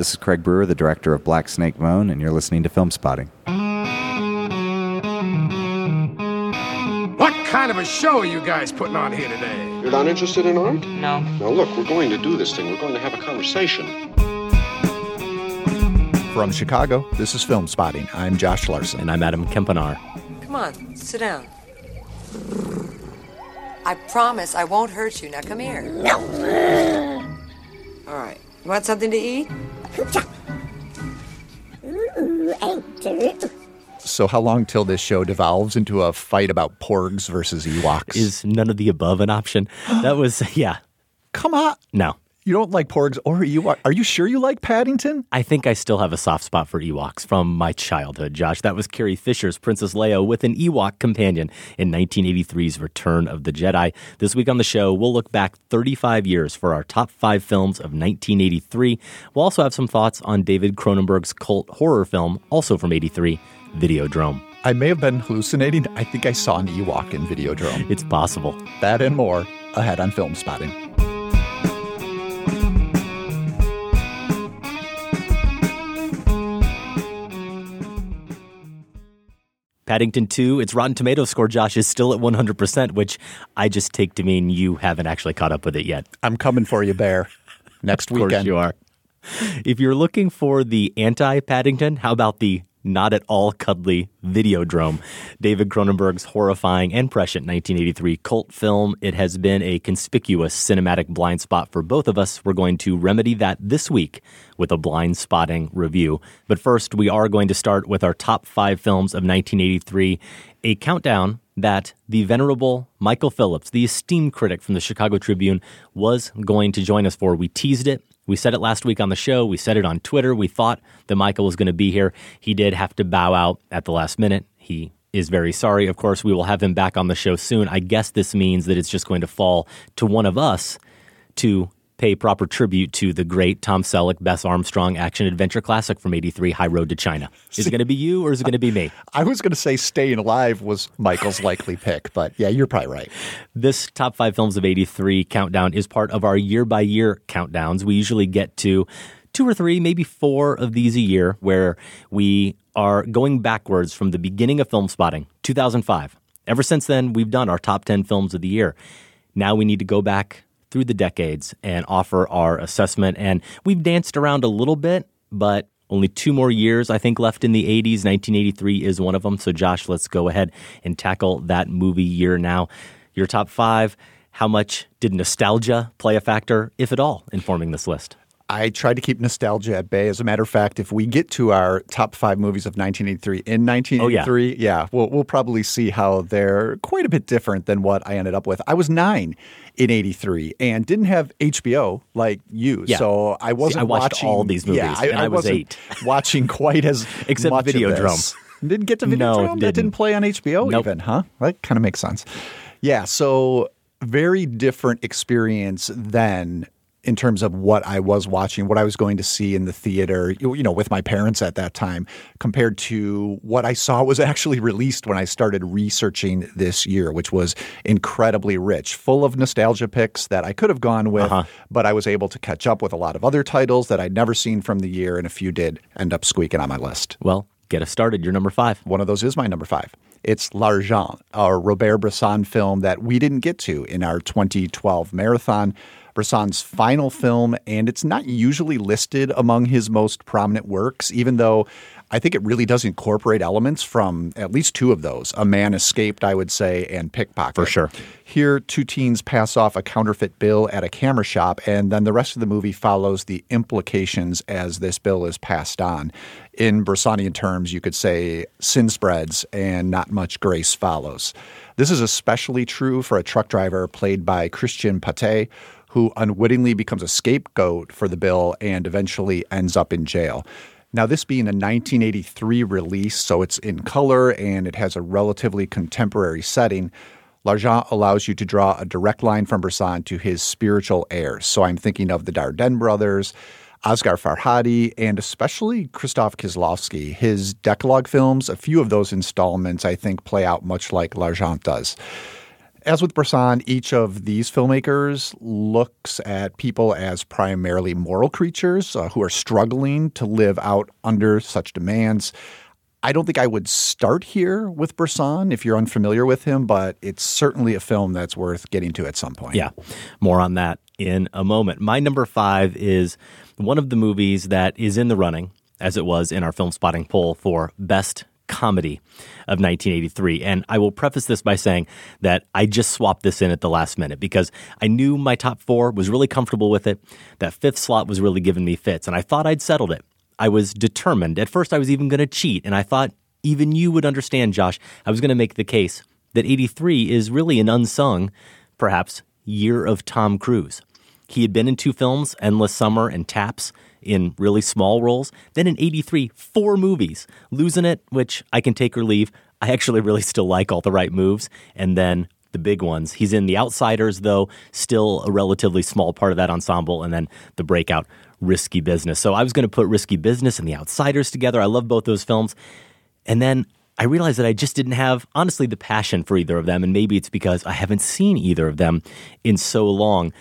This is Craig Brewer, the director of Black Snake Moan, and you're listening to Film Spotting. What kind of a show are you guys putting on here today? You're not interested in art? No. Now, look, we're going to do this thing. We're going to have a conversation. From Chicago, this is Film Spotting. I'm Josh Larsen. And I'm Adam Kempenaar. Come on, sit down. I promise I won't hurt you. Now come here. No! All right. You want something to eat? So, how long till this show devolves into a fight about porgs versus Ewoks? Is none of the above an option? That was, yeah. Come on. No. You don't like porgs or Ewok? Are you sure you like Paddington? I think I still have a soft spot for Ewoks from my childhood, Josh. That was Carrie Fisher's Princess Leia with an Ewok companion in 1983's Return of the Jedi. This week on the show, we'll look back 35 years for our top five films of 1983. We'll also have some thoughts on David Cronenberg's cult horror film, also from 83, Videodrome. I may have been hallucinating. I think I saw an Ewok in Videodrome. It's possible. That and more ahead on Film Spotting. Paddington 2, its Rotten Tomatoes score, Josh, is still at 100%, which I just take to mean you haven't actually caught up with it yet. I'm coming for you, Bear. Next weekend. Of course you are. If you're looking for the anti Paddington, how about the not at all cuddly Videodrome, David Cronenberg's horrifying and prescient 1983 cult film. It has been a conspicuous cinematic blind spot for both of us. We're going to remedy that this week with a blind spotting review. But first, we are going to start with our top five films of 1983, a countdown that the venerable Michael Phillips, the esteemed critic from the Chicago Tribune, was going to join us for. We teased it. We said it last week on the show. We said it on Twitter. We thought that Michael was going to be here. He did have to bow out at the last minute. He is very sorry. Of course, we will have him back on the show soon. I guess this means that it's just going to fall to one of us to pay proper tribute to the great Tom Selleck, Bess Armstrong action adventure classic from 83, High Road to China. Is it going to be you or is it going to be me? I was going to say Staying Alive was Michael's likely pick, but yeah, you're probably right. This top five films of 83 countdown is part of our year by year countdowns. We usually get to two or three, maybe four of these a year where we are going backwards from the beginning of film spotting, 2005. Ever since then, we've done our top 10 films of the year. Now we need to go back through the decades and offer our assessment. And we've danced around a little bit, but only two more years, I think, left in the 80s. 1983 is one of them. So, Josh, let's go ahead and tackle that movie year now. Your top five. How much did nostalgia play a factor, if at all, in forming this list? I tried to keep nostalgia at bay. As a matter of fact, if we get to our top five movies of 1983 in 1983, oh, yeah, yeah we'll, we'll probably see how they're quite a bit different than what I ended up with. I was nine in 83 and didn't have HBO like you. Yeah. So I wasn't see, I watched watching all these movies yeah, I, and I, I was eight. watching quite as Except much Videodrome. Didn't get to Videodrome? No, didn't. That didn't play on HBO nope. even, huh? That kind of makes sense. Yeah, so very different experience then in terms of what I was watching, what I was going to see in the theater, you know, with my parents at that time, compared to what I saw was actually released when I started researching this year, which was incredibly rich, full of nostalgia picks that I could have gone with, uh-huh. but I was able to catch up with a lot of other titles that I'd never seen from the year, and a few did end up squeaking on my list. Well, get us started. You're number five. One of those is my number five. It's L'Argent, our Robert Bresson film that we didn't get to in our 2012 marathon. Bresson's final film, and it's not usually listed among his most prominent works, even though I think it really does incorporate elements from at least two of those A Man Escaped, I would say, and Pickpocket. For sure. Here, two teens pass off a counterfeit bill at a camera shop, and then the rest of the movie follows the implications as this bill is passed on. In Bressonian terms, you could say sin spreads and not much grace follows. This is especially true for a truck driver played by Christian Patey, who unwittingly becomes a scapegoat for the bill and eventually ends up in jail. Now, this being a 1983 release, so it's in color and it has a relatively contemporary setting, L'Argent allows you to draw a direct line from Bresson to his spiritual heirs. So I'm thinking of the Dardenne brothers, Asghar Farhadi, and especially Krzysztof Kieslowski. His Decalogue films, a few of those installments, I think, play out much like L'Argent does. As with Bresson, each of these filmmakers looks at people as primarily moral creatures uh, who are struggling to live out under such demands. I don't think I would start here with Bresson if you're unfamiliar with him, but it's certainly a film that's worth getting to at some point. Yeah, more on that in a moment. My number five is one of the movies that is in the running, as it was in our film spotting poll for best comedy of 1983. And I will preface this by saying that I just swapped this in at the last minute because I knew my top four was really comfortable with it. That fifth slot was really giving me fits, and I thought I'd settled it. I was determined. At first, I was even going to cheat, and I thought even you would understand, Josh. I was going to make the case that 83 is really an unsung, perhaps, year of Tom Cruise. He had been in two films, Endless Summer and Taps, in really small roles. Then in 83, four movies. Losing It, which I can take or leave. I actually really still like all the right moves. And then the big ones. He's in The Outsiders, though, still a relatively small part of that ensemble. And then the breakout Risky Business. So I was going to put Risky Business and The Outsiders together. I love both those films. And then I realized that I just didn't have, honestly, the passion for either of them. And maybe it's because I haven't seen either of them in so long.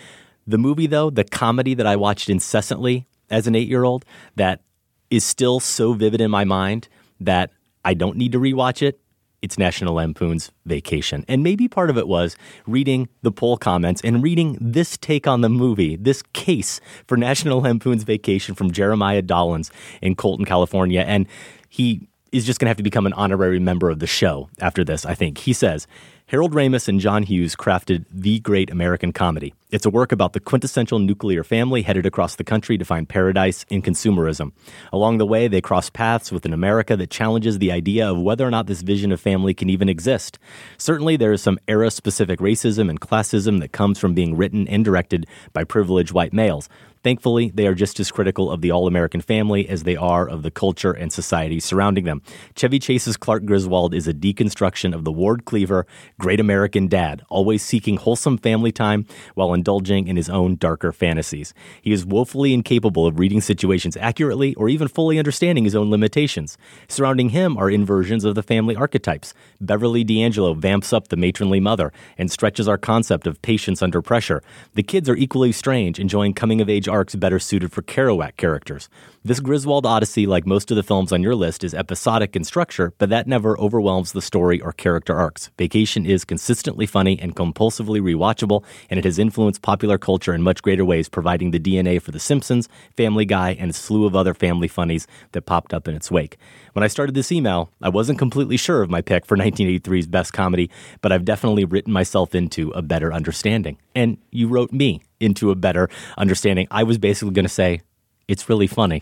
The movie, though, the comedy that I watched incessantly as an eight year old, that is still so vivid in my mind that I don't need to rewatch it it's National Lampoon's Vacation. And maybe part of it was reading the poll comments and reading this take on the movie, this case for National Lampoon's Vacation from Jeremiah Dollins in Colton, California. And he is just going to have to become an honorary member of the show after this, I think. He says, Harold Ramis and John Hughes crafted The Great American Comedy. It's a work about the quintessential nuclear family headed across the country to find paradise in consumerism. Along the way, they cross paths with an America that challenges the idea of whether or not this vision of family can even exist. Certainly, there is some era specific racism and classism that comes from being written and directed by privileged white males. Thankfully, they are just as critical of the all American family as they are of the culture and society surrounding them. Chevy Chase's Clark Griswold is a deconstruction of the Ward Cleaver, great American dad, always seeking wholesome family time while indulging in his own darker fantasies. He is woefully incapable of reading situations accurately or even fully understanding his own limitations. Surrounding him are inversions of the family archetypes. Beverly D'Angelo vamps up the matronly mother and stretches our concept of patience under pressure. The kids are equally strange, enjoying coming of age arcs better suited for Kerouac characters. This Griswold Odyssey, like most of the films on your list, is episodic in structure, but that never overwhelms the story or character arcs. Vacation is consistently funny and compulsively rewatchable, and it has influenced popular culture in much greater ways, providing the DNA for The Simpsons, Family Guy, and a slew of other family funnies that popped up in its wake. When I started this email, I wasn't completely sure of my pick for 1983's best comedy, but I've definitely written myself into a better understanding. And you wrote me into a better understanding. I was basically going to say, it's really funny.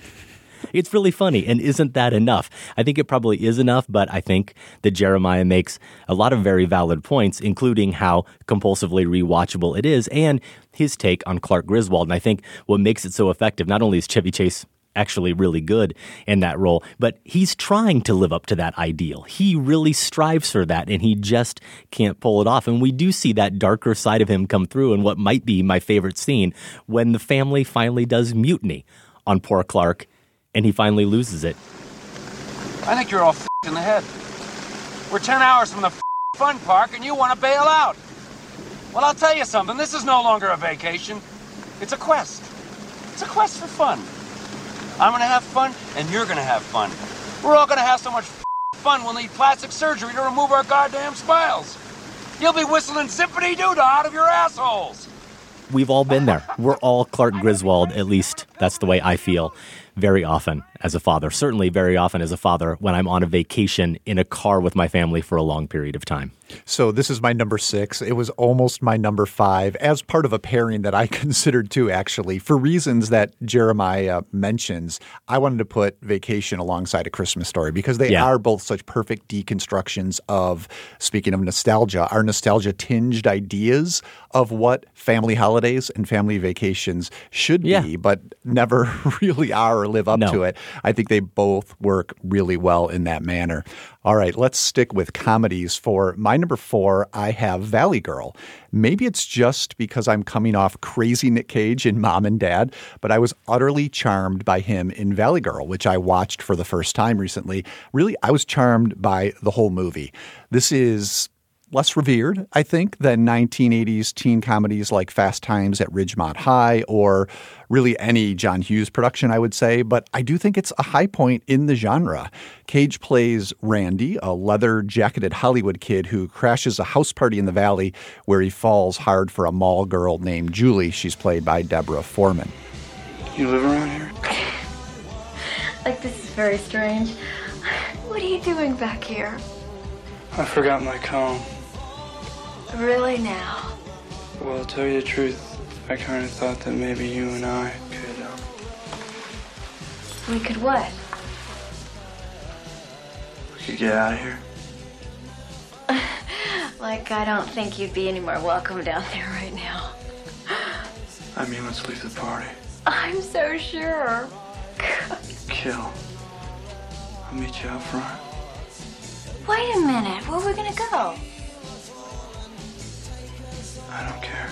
It's really funny. And isn't that enough? I think it probably is enough, but I think that Jeremiah makes a lot of very valid points, including how compulsively rewatchable it is and his take on Clark Griswold. And I think what makes it so effective, not only is Chevy Chase actually really good in that role, but he's trying to live up to that ideal. He really strives for that and he just can't pull it off. And we do see that darker side of him come through in what might be my favorite scene when the family finally does mutiny on poor Clark and he finally loses it. I think you're all in the head. We're 10 hours from the fun park and you want to bail out. Well, I'll tell you something. This is no longer a vacation. It's a quest. It's a quest for fun. I'm gonna have fun, and you're gonna have fun. We're all gonna have so much fun we'll need plastic surgery to remove our goddamn smiles. You'll be whistling Zippity Doo out of your assholes. We've all been there. We're all Clark Griswold, at least that's the way I feel very often as a father. Certainly, very often as a father when I'm on a vacation in a car with my family for a long period of time. So this is my number six. It was almost my number five as part of a pairing that I considered too, actually, for reasons that Jeremiah mentions. I wanted to put Vacation alongside A Christmas Story because they Yeah. are both such perfect deconstructions of, speaking of nostalgia, our nostalgia tinged ideas of what family holidays and family vacations should Yeah. be, but never really are or live up No. to it. I think they both work really well in that manner. All right, let's stick with comedies. For my number four, I have Valley Girl. Maybe it's just because I'm coming off crazy Nick Cage in Mom and Dad, but I was utterly charmed by him in Valley Girl, which I watched for the first time recently. Really, I was charmed by the whole movie. This is less revered, I think, than 1980s teen comedies like Fast Times at Ridgemont High or really any John Hughes production, I would say. But I do think it's a high point in the genre. Cage plays Randy, a leather jacketed Hollywood kid who crashes a house party in the valley where he falls hard for a mall girl named Julie. She's played by Deborah Foreman. You live around here? Like, this is very strange. What are you doing back here? I forgot my comb. Really now? Well, to tell you the truth, I kind of thought that maybe you and I could, um, We could what? we could get out of here. Like, I don't think you'd be any more welcome down there right now. I mean, let's leave the party. I'm so sure. Kill. I'll meet you out front. Wait a minute. Where are we gonna go? I don't care.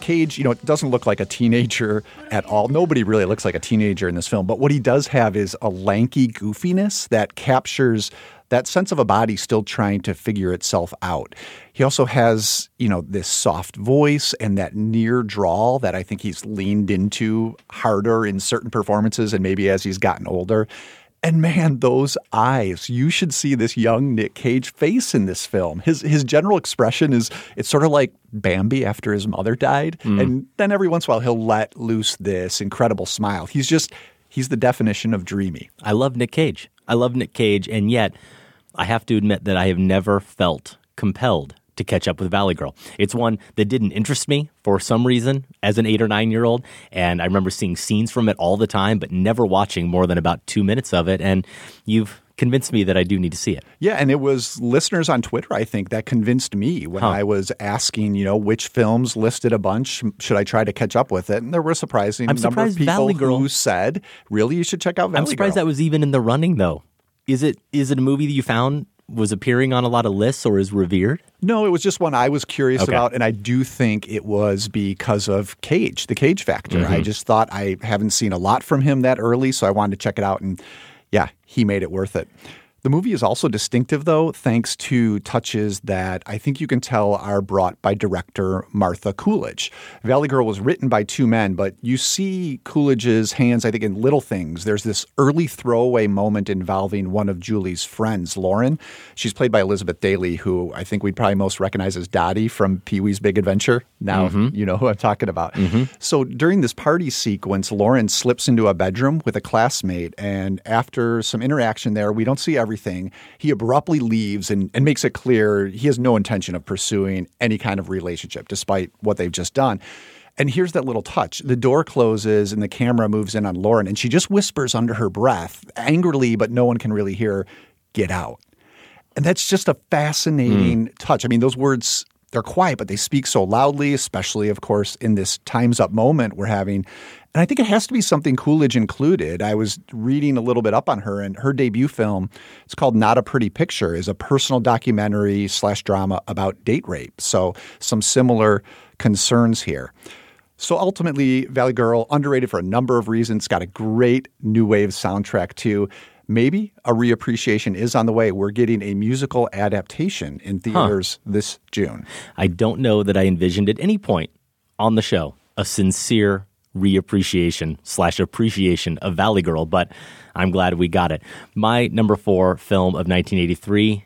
Cage, you know, doesn't look like a teenager at all. Nobody really looks like a teenager in this film. But what he does have is a lanky goofiness that captures that sense of a body still trying to figure itself out. He also has, you know, this soft voice and that near drawl that I think he's leaned into harder in certain performances and maybe as he's gotten older. And man, those eyes. You should see this young Nick Cage face in this film. His his general expression is it's sort of like Bambi after his mother died. Mm. And then every once in a while he'll let loose this incredible smile. He's just he's the definition of dreamy. I love Nick Cage. I love Nick Cage, and yet I have to admit that I have never felt compelled to catch up with Valley Girl. It's one that didn't interest me for some reason as an eight or nine year old, and I remember seeing scenes from it all the time, but never watching more than about two minutes of it. And you've convinced me that I do need to see it. Yeah, and it was listeners on Twitter, I think, that convinced me when Huh. I was asking, you know, which films listed a bunch. Should I try to catch up with it? And there were a surprising I'm number of people Valley Girl- who said, "Really, you should check out Valley I'm surprised Girl." that was even in the running, though. Is it is it a movie that you found was appearing on a lot of lists or is revered? No, it was just one I was curious Okay. about, and I do think it was because of Cage, the Cage factor. Mm-hmm. I just thought I haven't seen a lot from him that early, so I wanted to check it out, and yeah, he made it worth it. The movie is also distinctive, though, thanks to touches that I think you can tell are brought by director Martha Coolidge. Valley Girl was written by two men, but you see Coolidge's hands, I think, in little things. There's this early throwaway moment involving one of Julie's friends, Lauren. She's played by Elizabeth Daily, who I think we'd probably most recognize as Dottie from Pee Wee's Big Adventure. Now mm-hmm. you know who I'm talking about. Mm-hmm. So during this party sequence, Lauren slips into a bedroom with a classmate, and after some interaction there, we don't see everything. He abruptly leaves and, and makes it clear he has no intention of pursuing any kind of relationship, despite what they've just done. And here's that little touch. The door closes and the camera moves in on Lauren, and she just whispers under her breath, angrily, but no one can really hear, get out. And that's just a fascinating hmm. touch. I mean, those words, they're quiet, but they speak so loudly, especially, of course, in this time's up moment we're having. And I think it has to be something Coolidge included. I was reading a little bit up on her, and her debut film, it's called Not a Pretty Picture, is a personal documentary slash drama about date rape. So some similar concerns here. So ultimately, Valley Girl, underrated for a number of reasons, got a great new wave soundtrack too. Maybe a reappreciation is on the way. We're getting a musical adaptation in theaters this June. I don't know that I envisioned at any point on the show a sincere reappreciation slash appreciation of Valley Girl, but I'm glad we got it. My number four film of 1983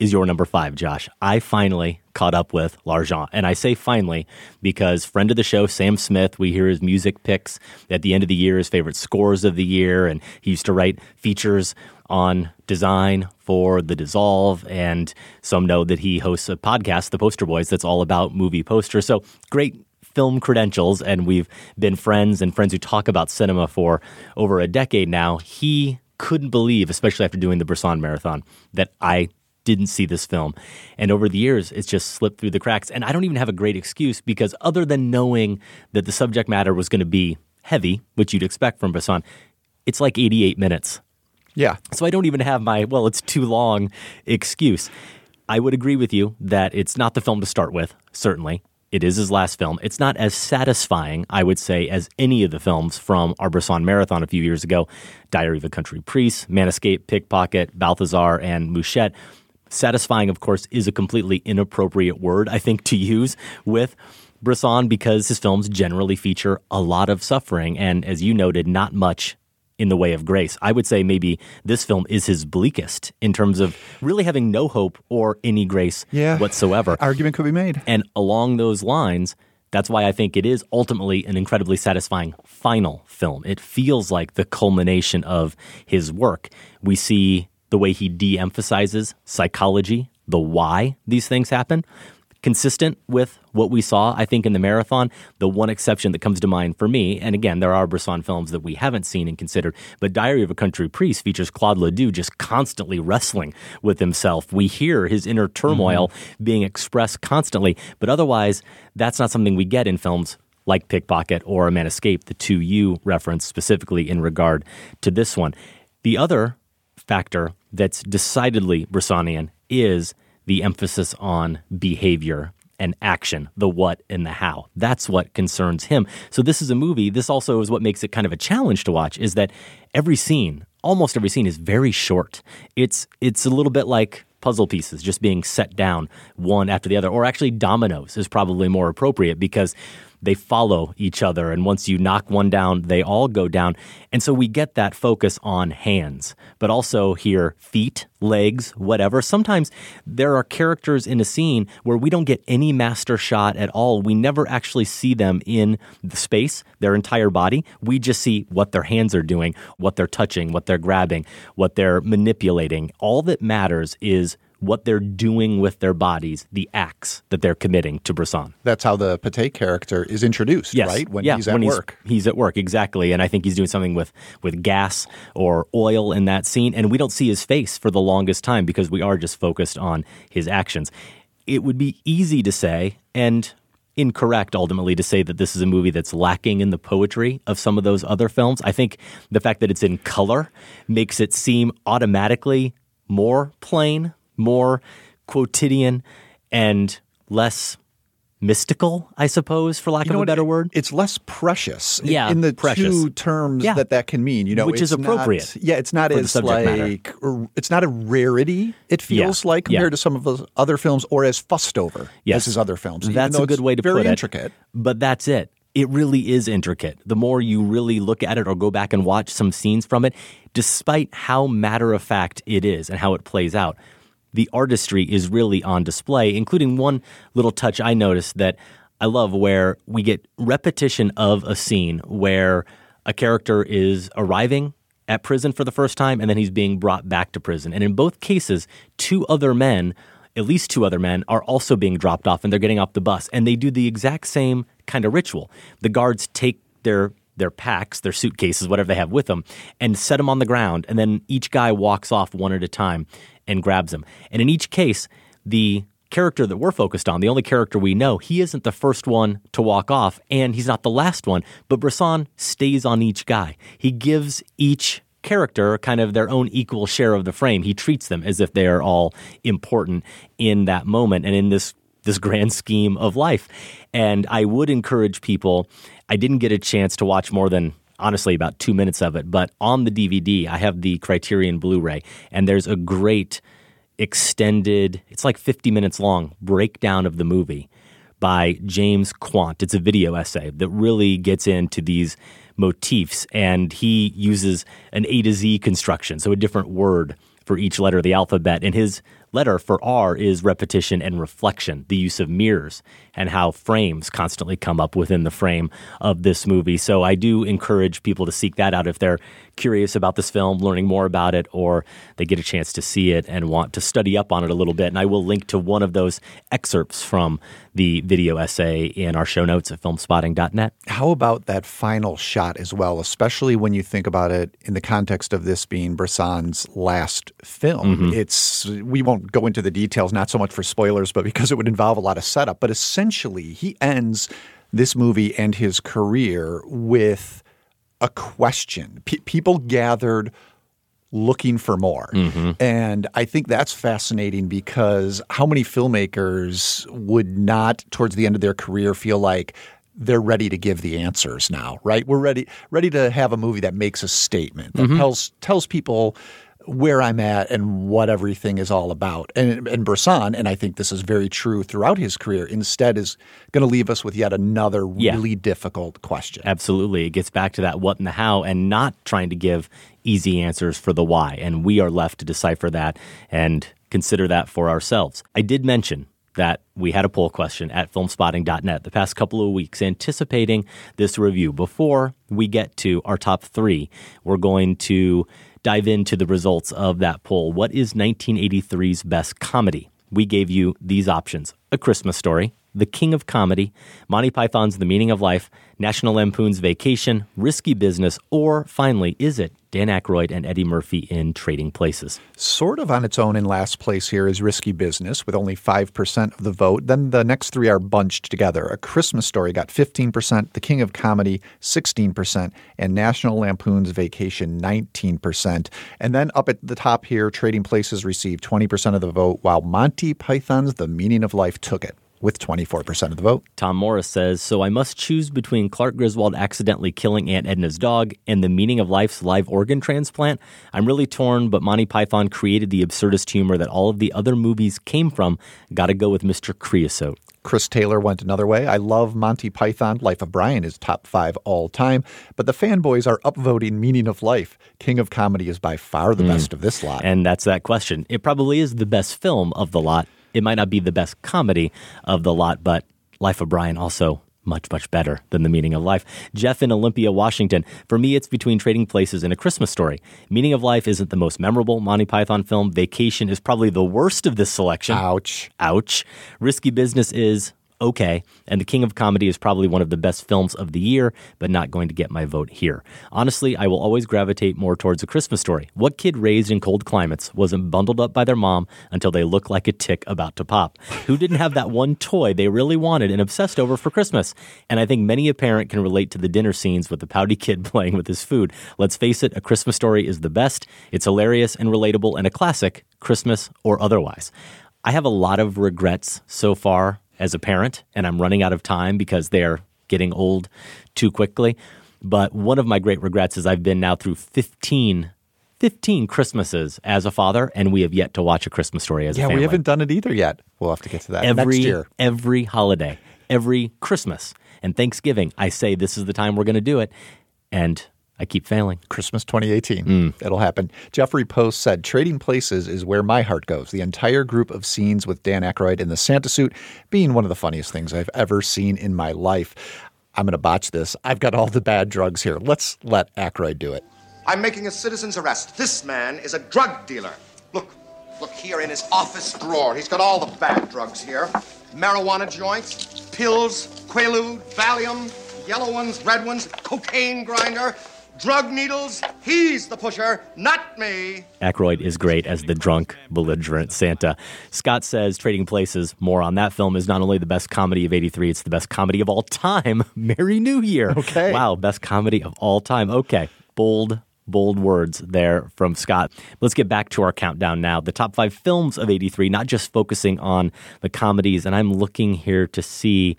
is your number five, Josh. I finally caught up with L'Argent. And I say finally because friend of the show, Sam Smith, we hear his music picks at the end of the year, his favorite scores of the year. And he used to write features on design for The Dissolve. And some know that he hosts a podcast, The Poster Boys, that's all about movie posters. So great film credentials. And we've been friends and friends who talk about cinema for over a decade now. He couldn't believe, especially after doing the Bresson Marathon, that I didn't see this film. And over the years, it's just slipped through the cracks. And I don't even have a great excuse because, other than knowing that the subject matter was going to be heavy, which you'd expect from Bresson, it's like 88 minutes. Yeah. So I don't even have my, well, it's too long excuse. I would agree with you that it's not the film to start with, certainly. It is his last film. It's not as satisfying, I would say, as any of the films from our Bresson Marathon a few years ago Diary of a Country Priest, Man Escape, Pickpocket, Balthazar, and Mouchette. Satisfying, of course, is a completely inappropriate word, I think, to use with Bresson because his films generally feature a lot of suffering and, as you noted, not much in the way of grace. I would say maybe this film is his bleakest in terms of really having no hope or any grace Yeah. whatsoever. Argument could be made. And along those lines, that's why I think it is ultimately an incredibly satisfying final film. It feels like the culmination of his work. We see the way he de emphasizes psychology, the why these things happen. Consistent with what we saw, I think, in the marathon. The one exception that comes to mind for me, and again, there are Bresson films that we haven't seen and considered, but Diary of a Country Priest features Claude Laydu just constantly wrestling with himself. We hear his inner turmoil mm-hmm. being expressed constantly, but otherwise, that's not something we get in films like Pickpocket or A Man Escape, the two you reference specifically in regard to this one. The other factor that's decidedly Bressonian is the emphasis on behavior and action, the what and the how. That's what concerns him. So this is a movie. This also is what makes it kind of a challenge to watch is that every scene, almost every scene is very short. It's it's a little bit like puzzle pieces just being set down one after the other or actually dominoes is probably more appropriate because they follow each other. And once you knock one down, they all go down. And so we get that focus on hands, but also here, feet, legs, whatever. Sometimes there are characters in a scene where we don't get any master shot at all. We never actually see them in the space, their entire body. We just see what their hands are doing, what they're touching, what they're grabbing, what they're manipulating. All that matters is what they're doing with their bodies, the acts that they're committing to Bresson. That's how the Patey character is introduced, Yes. right? When yeah, he's at when work. He's, at work, exactly. And I think he's doing something with, with gas or oil in that scene. And we don't see his face for the longest time because we are just focused on his actions. It would be easy to say, and incorrect ultimately to say that this is a movie that's lacking in the poetry of some of those other films. I think the fact that it's in color makes it seem automatically more plain, more quotidian, and less mystical, I suppose, for lack You know of a better word. It's less precious. Yeah, in the precious. two terms Yeah. that that can mean. You know, Which is it's not- appropriate yeah, it's not as like it's not a rarity. It feels like Yeah. compared to some of his other films, or as fussed over Yes. as his other films. That's a good way to put it. intricate. But that's it. It really is intricate. The more you really look at it or go back and watch some scenes from it, despite how matter of fact it is and how it plays out, the artistry is really on display, including one little touch I noticed that I love where we get repetition of a scene where a character is arriving at prison for the first time and then he's being brought back to prison. And in both cases, two other men, at least two other men, are also being dropped off and they're getting off the bus. And they do the exact same kind of ritual. The guards take their their packs, their suitcases, whatever they have with them, and set them on the ground. And then each guy walks off one at a time and grabs him. And in each case, the character that we're focused on, the only character we know, he isn't the first one to walk off, and he's not the last one. But Bresson stays on each guy. He gives each character kind of their own equal share of the frame. He treats them as if they are all important in that moment and in this this grand scheme of life. And I would encourage people. I didn't get a chance to watch more than honestly about two minutes of it, but on the DVD, I have the Criterion Blu-ray, and there's a great extended. It's like 50 minutes long breakdown of the movie by James Quandt. It's a video essay that really gets into these motifs, and he uses an A to Z construction, so a different word for each letter of the alphabet. And his letter for R is repetition and reflection, the use of mirrors, and how frames constantly come up within the frame of this movie. So I do encourage people to seek that out if they're curious about this film, learning more about it, or they get a chance to see it and want to study up on it a little bit. And I will link to one of those excerpts from the video essay in our show notes at filmspotting.net. How about that final shot as well, especially when you think about it in the context of this being Bresson's last film? Mhm. It's we won't go into the details, not so much for spoilers, but because it would involve a lot of setup. But essentially, he ends this movie and his career with a question. Pe people gathered looking for more. And I think that's fascinating because how many filmmakers would not, towards the end of their career, feel like they're ready to give the answers now, right? We're ready ready to have a movie that makes a statement that Mhm. tells tells people where I'm at and what everything is all about. And and Bresson, and I think this is very true throughout his career, instead is going to leave us with yet another Yeah. really difficult question. Absolutely. It gets back to that what and the how and not trying to give easy answers for the why. And we are left to decipher that and consider that for ourselves. I did mention that we had a poll question at filmspotting.net the past couple of weeks anticipating this review. Before we get to our top three, we're going to dive into the results of that poll. What is 1983's best comedy? We gave you these options A Christmas Story, The King of Comedy, Monty Python's The Meaning of Life, National Lampoon's Vacation, Risky Business, or finally, is it Dan Aykroyd and Eddie Murphy in Trading Places? Sort of on its own in last place here is Risky Business with only 5% of the vote. Then the next three are bunched together. A Christmas Story got 15%, The King of Comedy 16%, and National Lampoon's Vacation 19%. And then up at the top here, Trading Places received 20% of the vote, while Monty Python's The Meaning of Life took it with 24% of the vote. Tom Morris says, So I must choose between Clark Griswold accidentally killing Aunt Edna's dog and the meaning of life's live organ transplant. I'm really torn, but Monty Python created the absurdist humor that all of the other movies came from. Gotta go with Mr. Creosote. Chris Taylor went another way. I love Monty Python. Life of Brian is top five all time, but the fanboys are upvoting Meaning of Life. King of Comedy is by far the Mm. best of this lot. And that's that question. It probably is the best film of the lot. It might not be the best comedy of the lot, but Life of Brian also much, much better than The Meaning of Life. Jeff in Olympia, Washington. For me, it's between Trading Places and A Christmas Story. Meaning of Life isn't the most memorable Monty Python film. Vacation is probably the worst of this selection. Ouch. Ouch. Risky Business is okay. And The King of Comedy is probably one of the best films of the year, but not going to get my vote here. Honestly, I will always gravitate more towards A Christmas Story. What kid raised in cold climates wasn't bundled up by their mom until they looked like a tick about to pop? Who didn't have that one toy they really wanted and obsessed over for Christmas? And I think many a parent can relate to the dinner scenes with the pouty kid playing with his food. Let's face it, A Christmas Story is the best. It's hilarious and relatable and a classic, Christmas or otherwise. I have a lot of regrets so far as a parent, and I'm running out of time because they're getting old too quickly. But one of my great regrets is I've been now through 15, 15 Christmases as a father, and we have yet to watch a Christmas story as yeah, a family. we haven't done it either yet. We'll have to get to that every, next year. Every holiday, every Christmas, and Thanksgiving, I say this is the time we're going to do it. And I keep failing. Christmas 2018. Mm. It'll happen. Jeffrey Post said, Trading Places is where my heart goes. The entire group of scenes with Dan Aykroyd in the Santa suit being one of the funniest things I've ever seen in my life. I'm going to botch this. I've got all the bad drugs here. Let's let Aykroyd do it. I'm making a citizen's arrest. This man is a drug dealer. Look, look here in his office drawer. He's got all the bad drugs here marijuana joints, pills, Quaalude, Valium, yellow ones, red ones, cocaine grinder, drug needles. He's the pusher, not me. Aykroyd is great as the drunk, belligerent Santa. Scott says Trading Places, more on that film, is not only the best comedy of 83, it's the best comedy of all time. Merry New Year. Okay. Wow, best comedy of all time. Okay. Bold, bold words there from Scott. Let's get back to our countdown now. The top five films of 83, not just focusing on the comedies. And I'm looking here to see,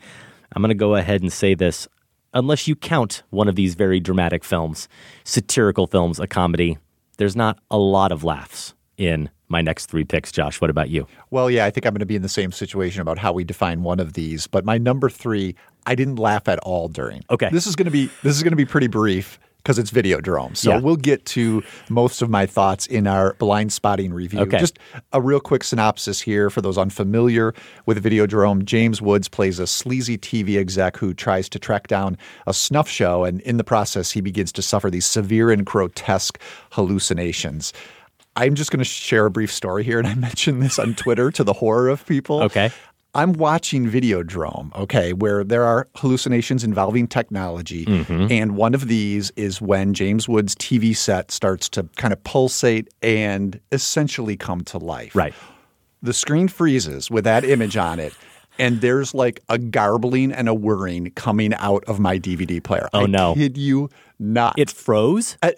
I'm going to go ahead and say this. Unless you count one of these very dramatic films, satirical films, a comedy, there's not a lot of laughs in my next three picks. Josh, what about you? Well, yeah, I think I'm going to be in the same situation about how we define one of these. But my number three, I didn't laugh at all during. Okay. This is going to be this is going to be pretty brief. Because it's Video Videodrome. So Yeah. we'll get to most of my thoughts in our blind spotting review. Okay. Just a real quick synopsis here for those unfamiliar with Video Videodrome. James Woods plays a sleazy TV exec who tries to track down a snuff show, and in the process, he begins to suffer these severe and grotesque hallucinations. I'm just going to share a brief story here, and I mentioned this on Twitter to the horror of people. Okay. I'm watching Videodrome, okay, where there are hallucinations involving technology. Mm-hmm. And one of these is when James Wood's TV set starts to kind of pulsate and essentially come to life. Right. The screen freezes with that image on it. And there's like a garbling and a whirring coming out of my DVD player. Oh, I no. Did you not. It froze? I-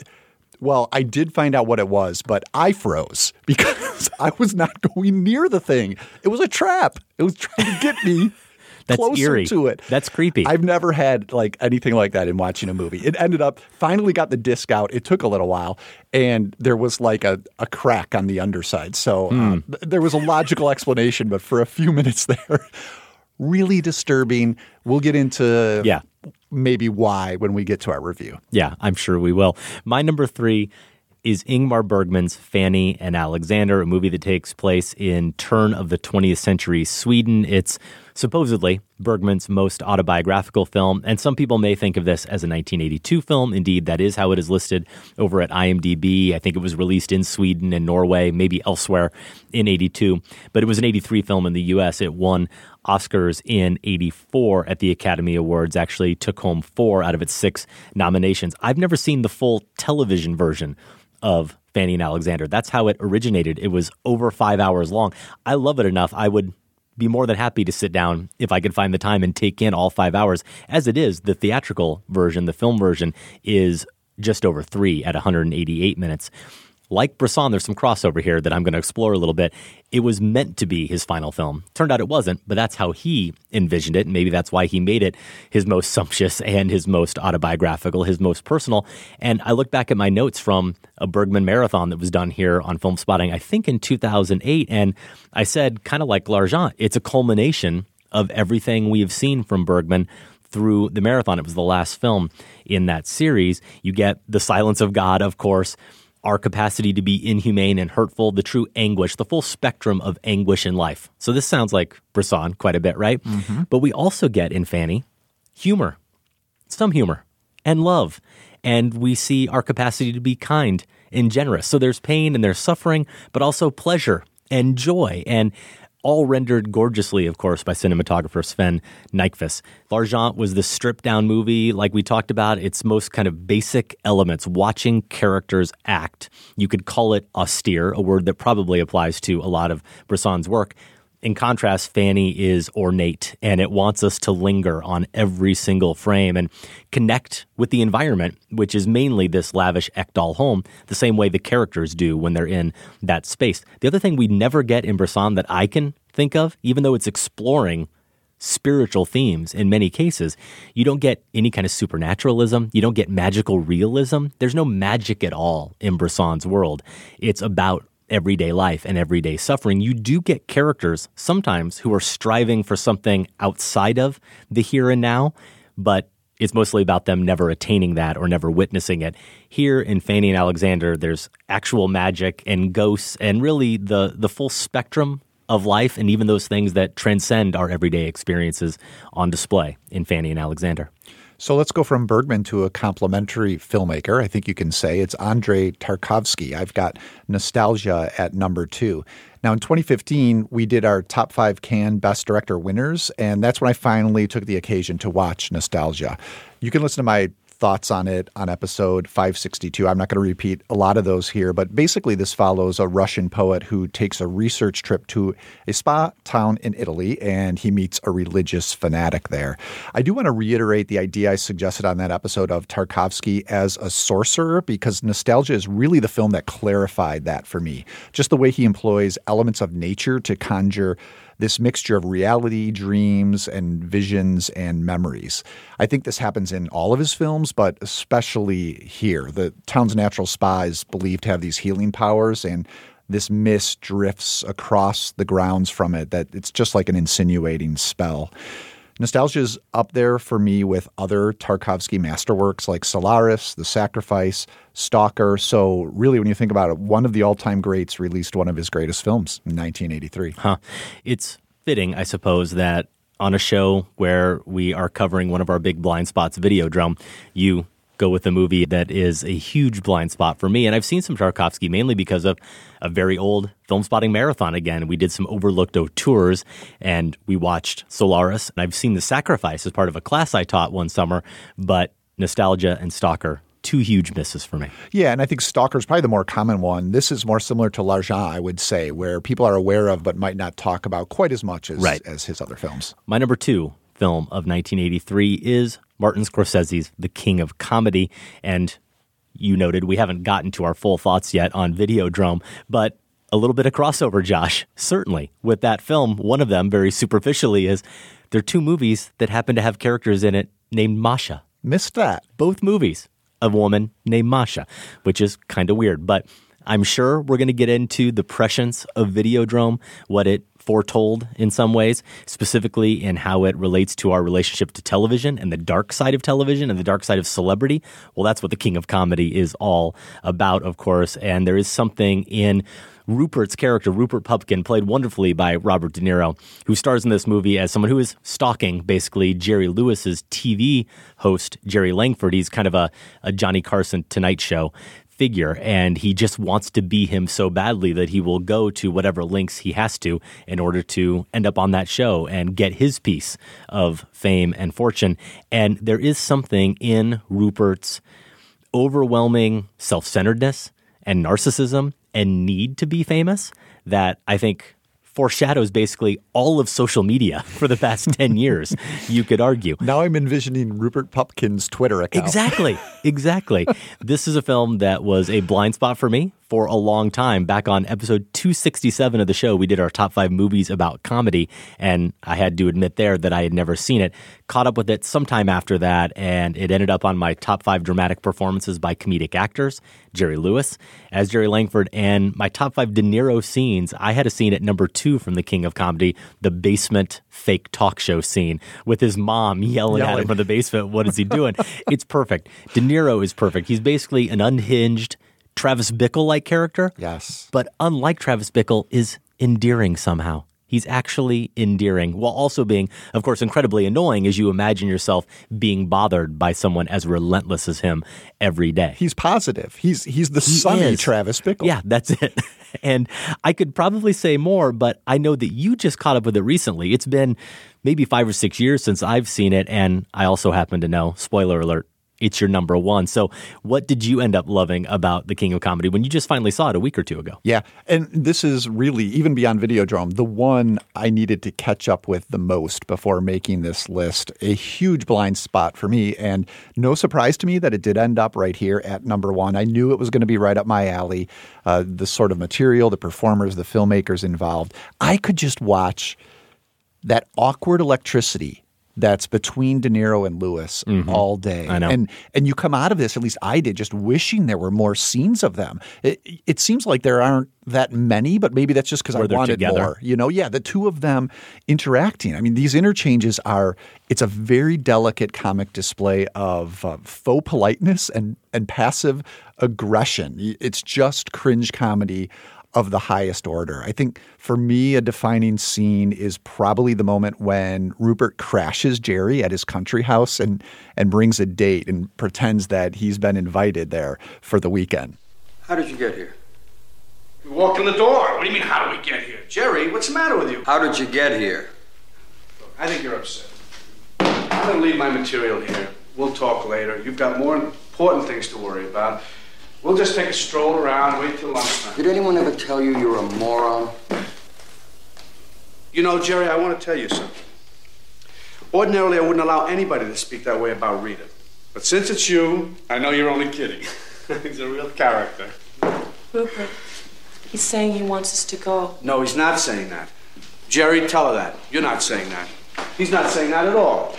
well, I did find out what it was, but I froze because I was not going near the thing. It was a trap. It was trying to get me That's closer eerie. to it. That's creepy. I've never had like anything like that in watching a movie. It ended up finally got the disc out. It took a little while, and there was like a, a crack on the underside. So uh, th- there was a logical explanation, but for a few minutes there, really disturbing. We'll get into Yeah. Maybe why when we get to our review. Yeah, I'm sure we will. My number three is Ingmar Bergman's Fanny and Alexander, a movie that takes place in turn of the 20th century Sweden. It's supposedly Bergman's most autobiographical film, and some people may think of this as a 1982 film. Indeed, that is how it is listed over at IMDb. I think it was released in Sweden and Norway, maybe elsewhere in 82, but it was an 83 film in the US. It won Oscars in 84 at the Academy Awards, actually took home four out of its six nominations. I've never seen the full television version of Fanny and Alexander. That's how it originated. It was over five hours long. I love it enough. I would be more than happy to sit down if I could find the time and take in all five hours. As it is, the theatrical version, the film version, is just over three at 188 minutes. Like Bresson, there's some crossover here that I'm going to explore a little bit. It was meant to be his final film. Turned out it wasn't, but that's how he envisioned it. And maybe that's why he made it his most sumptuous and his most autobiographical, his most personal. And I look back at my notes from a Bergman marathon that was done here on Film Spotting, I think in 2008. And I said, kind of like L'Argent, it's a culmination of everything we have seen from Bergman through the marathon. It was the last film in that series. You get The Silence of God, of course, our capacity to be inhumane and hurtful, the true anguish, the full spectrum of anguish in life. So this sounds like Bresson quite a bit, right? Mm-hmm. But we also get in Fanny humor, some humor, and love. And we see our capacity to be kind and generous. So there's pain and there's suffering, but also pleasure and joy. And all rendered gorgeously, of course, by cinematographer Sven Nykvist. L'Argent was the stripped down movie, like we talked about, its most kind of basic elements, watching characters act. You could call it austere, a word that probably applies to a lot of Bresson's work. In contrast, Fanny is ornate and it wants us to linger on every single frame and connect with the environment, which is mainly this lavish Ekdal home, the same way the characters do when they're in that space. The other thing we never get in Bresson that I can think of, even though it's exploring spiritual themes in many cases, you don't get any kind of supernaturalism. You don't get magical realism. There's no magic at all in Bresson's world. It's about everyday life and everyday suffering. You do get characters sometimes who are striving for something outside of the here and now, but it's mostly about them never attaining that or never witnessing it. Here in Fanny and Alexander, there's actual magic and ghosts and really the the full spectrum of life and even those things that transcend our everyday experiences on display in Fanny and Alexander. So let's go from Bergman to a complementary filmmaker. I think you can say it's Andrei Tarkovsky. I've got Nostalgia at number two. Now, in 2015, we did our top five Cannes Best Director winners, and that's when I finally took the occasion to watch Nostalgia. You can listen to my thoughts on it on episode 562. I'm not going to repeat a lot of those here, but basically, this follows a Russian poet who takes a research trip to a spa town in Italy and he meets a religious fanatic there. I do want to reiterate the idea I suggested on that episode of Tarkovsky as a sorcerer because Nostalgia is really the film that clarified that for me. Just the way he employs elements of nature to conjure this mixture of reality, dreams, and visions and memories. I think this happens in all of his films, but especially here. The town's natural spa is believed to have these healing powers, and this mist drifts across the grounds from it that it's just like an insinuating spell. Nostalgia is up there for me with other Tarkovsky masterworks like Solaris, The Sacrifice, Stalker. So, really, when you think about it, one of the all time greats released one of his greatest films in 1983. Huh. It's fitting, I suppose, that on a show where we are covering one of our big blind spots, Videodrome, you go with a movie that is a huge blind spot for me. And I've seen some Tarkovsky mainly because of a very old film spotting marathon again. We did some overlooked auteurs and we watched Solaris. And I've seen The Sacrifice as part of a class I taught one summer, but Nostalgia and Stalker two huge misses for me. Yeah, and I think Stalker is probably the more common one. This is more similar to L'Argent, I would say, where people are aware of but might not talk about quite as much as, Right. as his other films. My number two film of 1983 is Martin Scorsese's The King of Comedy. And you noted we haven't gotten to our full thoughts yet on Videodrome, but a little bit of crossover, Josh, certainly with that film. One of them, very superficially, is there are two movies that happen to have characters in it named Masha. Missed that. Both movies, a woman named Masha, which is kind of weird. But I'm sure we're going to get into the prescience of Videodrome, what it foretold in some ways, specifically in how it relates to our relationship to television and the dark side of television and the dark side of celebrity. Well, that's what the King of Comedy is all about, of course. And there is something in Rupert's character, Rupert Pupkin, played wonderfully by Robert De Niro, who stars in this movie as someone who is stalking basically Jerry Lewis's TV host, Jerry Langford. He's kind of a, a Johnny Carson Tonight Show figure, and he just wants to be him so badly that he will go to whatever lengths he has to in order to end up on that show and get his piece of fame and fortune. And there is something in Rupert's overwhelming self centeredness and narcissism and need to be famous that I think foreshadows basically all of social media for the past 10 years, you could argue. Now I'm envisioning Rupert Pupkin's Twitter account. Exactly. Exactly. this is a film that was a blind spot for me for a long time. Back on episode 267 of the show, we did our top five movies about comedy, and I had to admit there that I had never seen it. Caught up with it sometime after that, and it ended up on my top five dramatic performances by comedic actors. Jerry Lewis as Jerry Langford, and my top five De Niro scenes. I had a scene at number two from The King of Comedy, the basement fake talk show scene with his mom yelling, at him from the basement. What is he doing? it's perfect. De Niro is perfect. He's basically an unhinged Travis Bickle like character. Yes. But unlike Travis Bickle, is endearing somehow. He's actually endearing while also being, of course, incredibly annoying as you imagine yourself being bothered by someone as relentless as him every day. He's positive. He's he's the He sunny is. Travis Bickle. Yeah, that's it. And I could probably say more, but I know that you just caught up with it recently. It's been maybe five or six years since I've seen it. And I also happen to know, spoiler alert, it's your number one. So, what did you end up loving about The King of Comedy when you just finally saw it a week or two ago? Yeah. And this is really, even beyond Videodrome, the one I needed to catch up with the most before making this list. A huge blind spot for me. And no surprise to me that it did end up right here at number one. I knew it was going to be right up my alley. Uh, the sort of material, the performers, the filmmakers involved. I could just watch that awkward electricity that's between De Niro and Lewis all day. Mm-hmm. I know. And and you come out of this, at least I did, just wishing there were more scenes of them. It, it seems like there aren't that many, but maybe that's just because I wanted together. more. You know, yeah, the two of them interacting. I mean, these interchanges are. It's a very delicate comic display of uh, faux politeness and and passive aggression. It's just cringe comedy of the highest order. I think for me, a defining scene is probably the moment when Rupert crashes Jerry at his country house and, and brings a date and pretends that he's been invited there for the weekend. How did you get here? We walked in the door. What do you mean, how did we get here? Jerry, what's the matter with you? How did you get here? I think you're upset. I'm gonna leave my material here. We'll talk later. You've got more important things to worry about. We'll just take a stroll around, wait till lunchtime. Did anyone ever tell you you're a moron? You know, Jerry, I want to tell you something. Ordinarily, I wouldn't allow anybody to speak that way about Rita. But since it's you, I know you're only kidding. He's a real character. Rupert, he's saying he wants us to go. No, he's not saying that. Jerry, tell her that. You're not saying that. He's not saying that at all.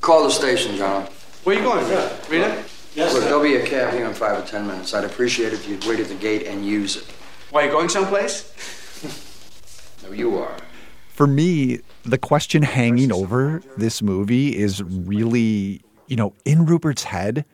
Call the station, John. Where are you going, Rita? Rita? Look, there'll be a cab here in five or ten minutes. I'd appreciate it if you'd wait at the gate and use it. Why, are you going someplace? No, you are. for me, the question hanging over this movie is really, you know, in Rupert's head,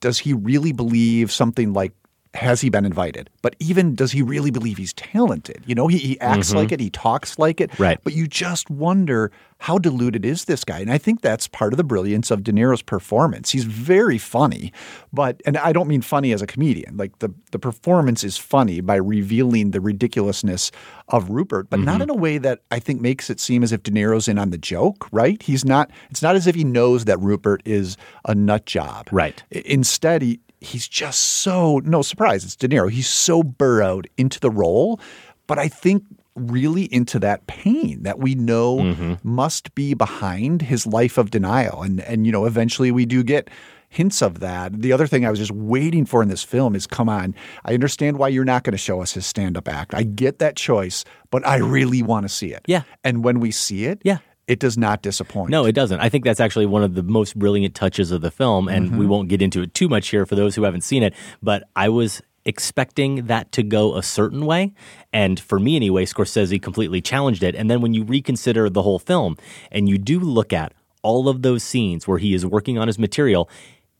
does he really believe something like has he been invited? But even does he really believe he's talented? You know, he, he acts Mhm. like it, he talks like it. Right. But you just wonder how deluded is this guy? And I think that's part of the brilliance of De Niro's performance. He's very funny, but and I don't mean funny as a comedian. Like the the performance is funny by revealing the ridiculousness of Rupert, but not Mhm. in a way that I think makes it seem as if De Niro's in on the joke, right? He's not it's not as if he knows that Rupert is a nut job. Right. Instead, he he's just so no surprise, it's De Niro. He's so burrowed into the role, but I think really into that pain that we know Mm-hmm. must be behind his life of denial. And and you know, eventually we do get hints of that. The other thing I was just waiting for in this film is come on, I understand why you're not going to show us his stand-up act. I get that choice, but I really want to see it. Yeah. And when we see it, yeah. It does not disappoint. No, it doesn't. I think that's actually one of the most brilliant touches of the film, and we Mhm. won't get into it too much here for those who haven't seen it. But I was expecting that to go a certain way, and for me anyway, Scorsese completely challenged it. And then when you reconsider the whole film and you do look at all of those scenes where he is working on his material,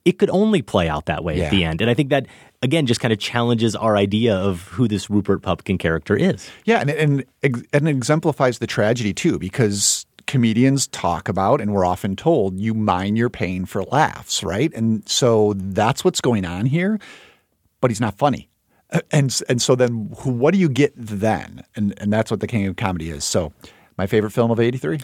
it could only play out that way Yeah. at the end. And I think that again just kind of challenges our idea of who this Rupert Pupkin character is. Yeah, and and and exemplifies the tragedy too, because comedians talk about, and we're often told, you mine your pain for laughs, right? And so that's what's going on here. But he's not funny, and and so then what do you get then? And and that's what the king of comedy is. So, my favorite film of '83.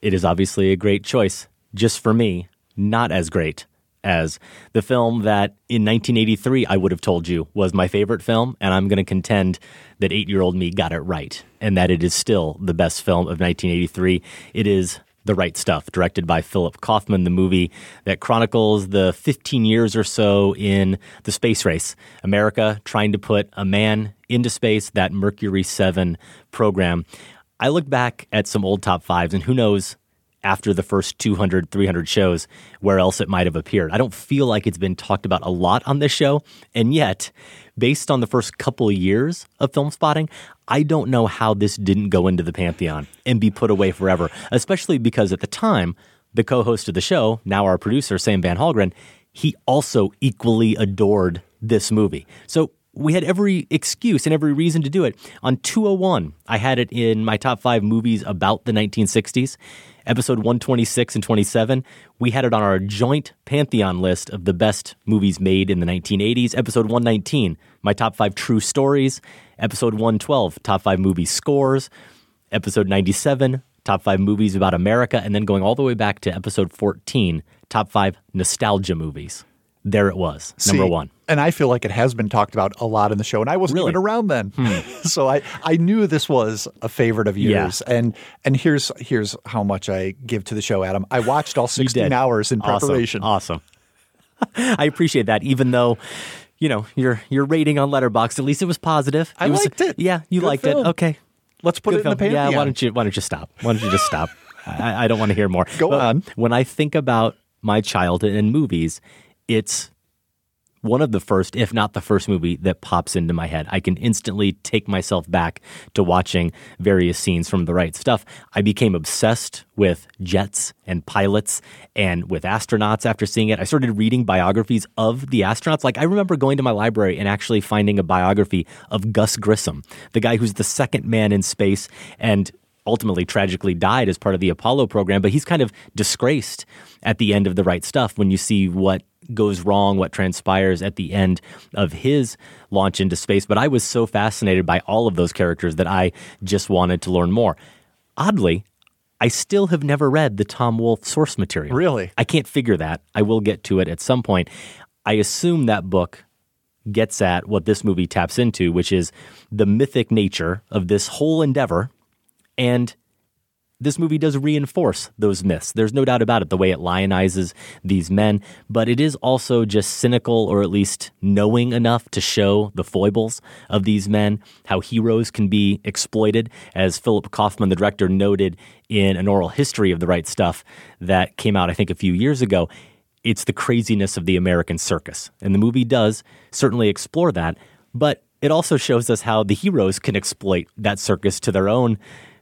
It is obviously a great choice. Just for me, not as great as the film that in 1983 I would have told you was my favorite film, and I'm going to contend that eight year old me got it right, and that it is still the best film of 1983. It is The Right Stuff, directed by Philip Kaufman, the movie that chronicles the 15 years or so in the space race. America trying to put a man into space, that Mercury 7 program. I look back at some old top fives, and who knows after the first 200, 300 shows where else it might have appeared. I don't feel like it's been talked about a lot on this show. And yet, based on the first couple of years of film spotting, I don't know how this didn't go into the pantheon and be put away forever, especially because at the time, the co host of the show, now our producer, Sam Van Hallgren, he also equally adored this movie. So we had every excuse and every reason to do it. On 201, I had it in my top five movies about the 1960s. Episode 126 and 27, we had it on our joint Pantheon list of the best movies made in the 1980s. Episode 119, my top five true stories. Episode 112, top five movie scores. Episode 97, top five movies about America. And then going all the way back to episode 14, top five nostalgia movies. There it was, number See, one. And I feel like it has been talked about a lot in the show, and I wasn't even around then, so I, I knew this was a favorite of Hmm. Yeah. yours. And and here's here's how much I give to the show, Adam. I watched all 16 hours in preparation. Awesome. I appreciate that, even though, you know, your your rating on Letterboxd, at least it was positive. I was, liked it. Yeah, you Good liked film. it. Okay. Let's put Good it in the film. pantheon. Yeah, why don't you why don't you stop? Why don't you just stop? I, I don't want to hear more. Go But on. When I think about my childhood and movies, it's one of the first, if not the first movie that pops into my head. I can instantly take myself back to watching various scenes from the right stuff. I became obsessed with jets and pilots and with astronauts after seeing it. I started reading biographies of the astronauts. Like I remember going to my library and actually finding a biography of Gus Grissom, the guy who's the second man in space and ultimately tragically died as part of the Apollo program, but he's kind of disgraced at the end of the right stuff when you see what goes wrong, what transpires at the end of his launch into space. But I was so fascinated by all of those characters that I just wanted to learn more. Oddly, I still have never read the Tom Wolfe source material. Really? I can't figure that. I will get to it at some point. I assume that book gets at what this movie taps into, which is the mythic nature of this whole endeavor. And this movie does reinforce those myths. There's no doubt about it, the way it lionizes these men, but it is also just cynical or at least knowing enough to show the foibles of these men, how heroes can be exploited. As Philip Kaufman, the director, noted in an oral history of the right stuff that came out, I think, a few years ago, it's the craziness of the American circus. And the movie does certainly explore that. But it also shows us how the heroes can exploit that circus to their own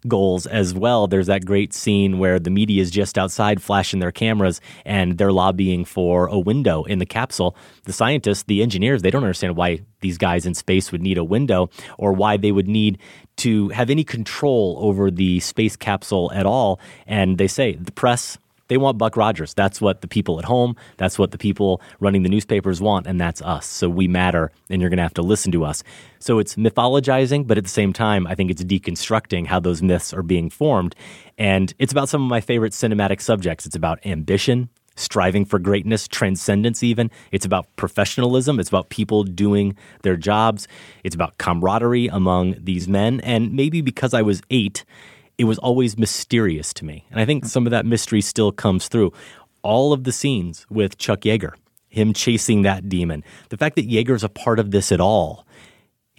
goals as well. There's that great scene where the media is just outside flashing their cameras and they're lobbying for a window in the capsule. The scientists, the engineers, they don't understand why these guys in space would need a window or why they would need to have any control over the space capsule at all. And they say the press they want Buck Rogers. That's what the people at home, that's what the people running the newspapers want, and that's us. So we matter, and you're going to have to listen to us. So it's mythologizing, but at the same time, I think it's deconstructing how those myths are being formed. And it's about some of my favorite cinematic subjects. It's about ambition, striving for greatness, transcendence, even. It's about professionalism. It's about people doing their jobs. It's about camaraderie among these men. And maybe because I was eight, it was always mysterious to me. And I think some of that mystery still comes through. All of the scenes with Chuck Yeager, him chasing that demon, the fact that Yeager's a part of this at all,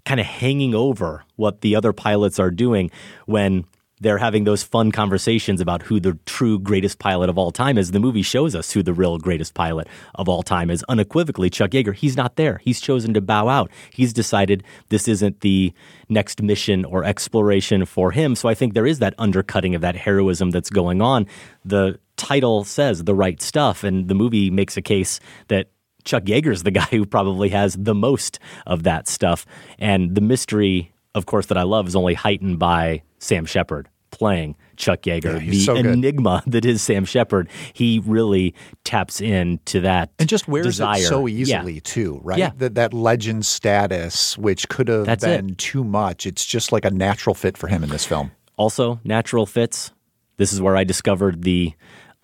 kind of hanging over what the other pilots are doing when they're having those fun conversations about who the true greatest pilot of all time is. The movie shows us who the real greatest pilot of all time is. Unequivocally, Chuck Yeager. He's not there. He's chosen to bow out. He's decided this isn't the next mission or exploration for him. So I think there is that undercutting of that heroism that's going on. The title says the right stuff, and the movie makes a case that Chuck Yeager's the guy who probably has the most of that stuff. And the mystery, of course, that I love is only heightened by Sam Shepard playing Chuck Yeager, Yeah, the so enigma that is Sam Shepard. He really taps into that and just wears desire. it so Yeah. easily too, right? Yeah. That that legend status, which could have That's been too much. It's just like a natural fit for him in this film. Also, natural fits. This is where I discovered the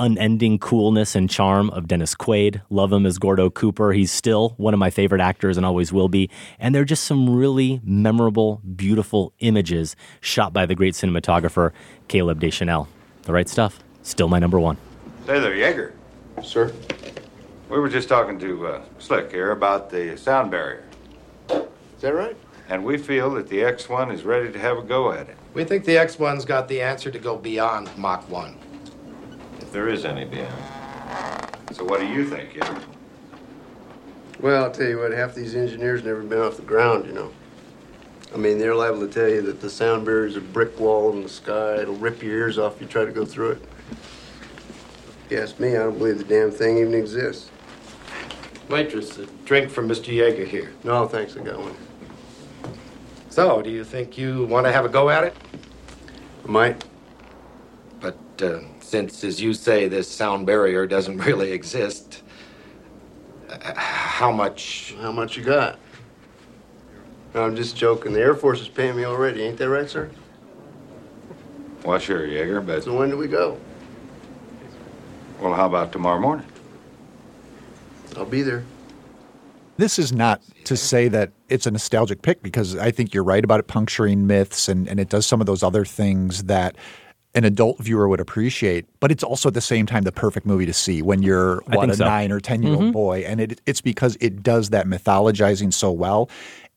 unending coolness and charm of Dennis Quaid. Love him as Gordo Cooper. He's still one of my favorite actors and always will be. And they're just some really memorable, beautiful images shot by the great cinematographer Caleb Deschanel. The right stuff. Still my number one. Say there, Yeager. Sir? We were just talking to uh, Slick here about the sound barrier. Is that right? And we feel that the X1 is ready to have a go at it. We think the X1's got the answer to go beyond Mach 1. If there is any beyond. So what do you think, Yeager? Well, I'll tell you what, half these engineers never been off the ground, you know. I mean, they're liable to tell you that the sound barrier's a brick wall in the sky. It'll rip your ears off if you try to go through it. If you ask me, I don't believe the damn thing even exists. Waitress, a drink from Mr. Yeager here. No, thanks, I got one. So, do you think you want to have a go at it? I might. But uh, since, as you say, this sound barrier doesn't really exist, uh, how much? How much you got? No, I'm just joking. The Air Force is paying me already. Ain't that right, sir? Well, sure, Yeager, but So when do we go? well, how about tomorrow morning? I'll be there. This is not to say that it's a nostalgic pick because I think you're right about it puncturing myths and, and it does some of those other things that an adult viewer would appreciate, but it's also at the same time the perfect movie to see when you're what a so. nine or ten year old Mhm. boy, and it, it's because it does that mythologizing so well,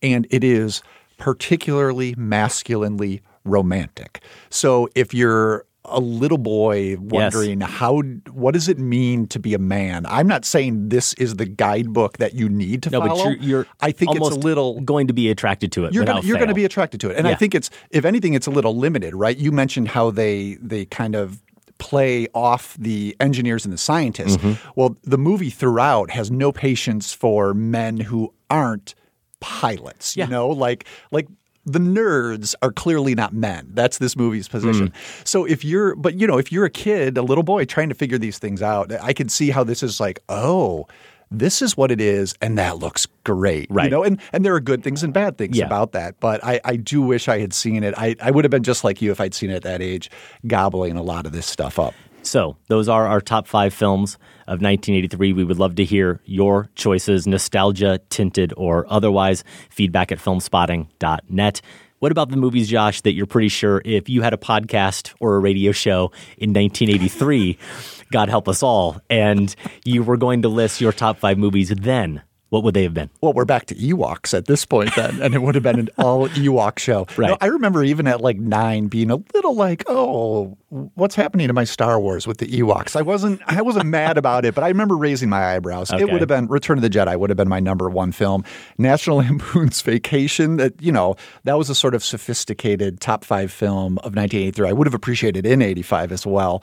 and it is particularly masculinely romantic. So if you're a little boy wondering how what does it mean to be a man, I'm not saying this is the guidebook that you need to No, follow. but you're, you're I think it's a little going to be attracted to it. you're going to be attracted to it, and I think it's if anything, it's a little limited, right? You mentioned how they they kind of play off the engineers and the scientists. Mhm. Well, the movie throughout has no patience for men who aren't pilots. You know, like like the nerds are clearly not men. That's this movie's position. Mm. So if you're, but you know, if you're a kid, a little boy trying to figure these things out, I can see how this is like, oh, this is what it is, and that looks great. right? You know, and and there are good things and bad things Yeah. about that. But I, I do wish I had seen it. I, I would have been just like you if I'd seen it at that age, gobbling a lot of this stuff up. So, those are our top five films of 1983. We would love to hear your choices, nostalgia, tinted, or otherwise. Feedback at filmspotting.net. What about the movies, Josh, that you're pretty sure if you had a podcast or a radio show in 1983, God help us all, and you were going to list your top five movies then? What would they have been? Well, we're back to Ewoks at this point then, and it would have been an all Ewok show. Right. I remember even at like nine being a little like, oh, what's happening to my Star Wars with the Ewoks? I wasn't I wasn't mad about it, but I remember raising my eyebrows. It would have been Return of the Jedi would have been my number one film. National Lampoon's Vacation, that you know, that was a sort of sophisticated top five film of 1983. I would have appreciated in 85 as well.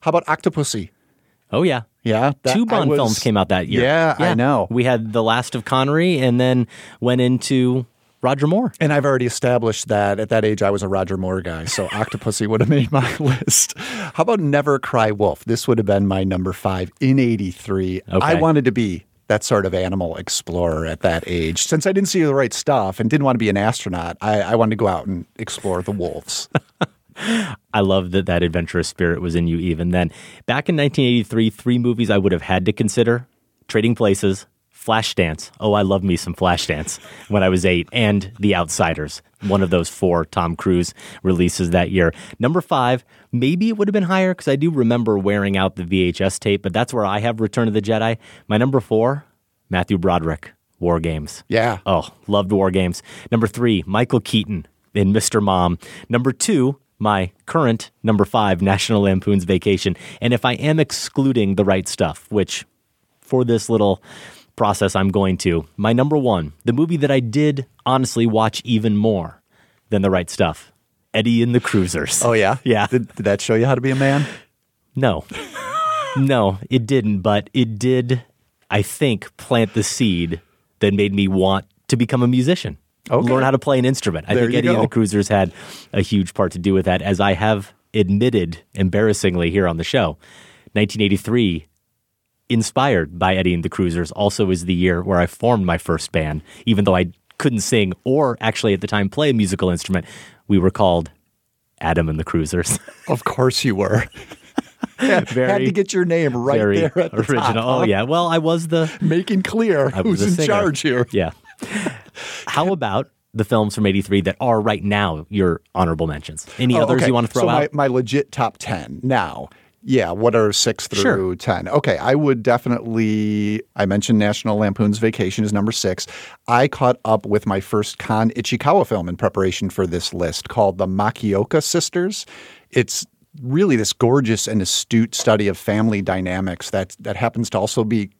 How about Octopussy? Oh yeah. Yeah, that- Two Bond was- films came out that year. Yeah, I know. We had The Last of Connery and then went into Roger Moore. And I've already established that at that age I was a Roger Moore guy, so Octopussy would have made my list. How about Never Cry Wolf? This would have been my number five in '83. I wanted to be that sort of animal explorer at that age. Since I didn't see the right stuff and didn't want to be an astronaut, I, I wanted to go out and explore the wolves. I love that that adventurous spirit was in you even then. Back in 1983, three movies I would have had to consider Trading Places, Flashdance. Oh, I love me some Flashdance when I was eight, and The Outsiders, one of those four Tom Cruise releases that year. Number five, maybe it would have been higher because I do remember wearing out the VHS tape, but that's where I have Return of the Jedi. My number four, Matthew Broderick, War Games. Yeah. Oh, loved War Games. Number three, Michael Keaton in Mr. Mom. Number two, my current number five, National Lampoon's Vacation. And if I am excluding the right stuff, which for this little process I'm going to, my number one, the movie that I did honestly watch even more than the right stuff, Eddie and the Cruisers. Oh yeah, Yeah. Did, did that show you how to be a man? No. no, it didn't, but it did, I think, plant the seed that made me want to become a musician. Okay. Learn how to play an instrument. I There think Eddie and the Cruisers had a huge part to do with that, as I have admitted embarrassingly here on the show. 1983, inspired by Eddie and the Cruisers, also is the year where I formed my first band, even though I couldn't sing or actually at the time play a musical instrument. We were called Adam and the Cruisers. Of course you were. had, Very- had to get your name right there at the original. top, Oh yeah. Well, I was the Making clear who's in charge here. Yeah. How about the films from '83 that are right now your honorable mentions? Any Oh, others okay. you want to throw so out? My, my legit top 10 now. Yeah, what are six through Sure. 10? Okay, I would definitely, I mentioned National Lampoon's Vacation is number six. I caught up with my first Kan Ichikawa film in preparation for this list called The Makioka Sisters. It's really this gorgeous and astute study of family dynamics that, that happens to also be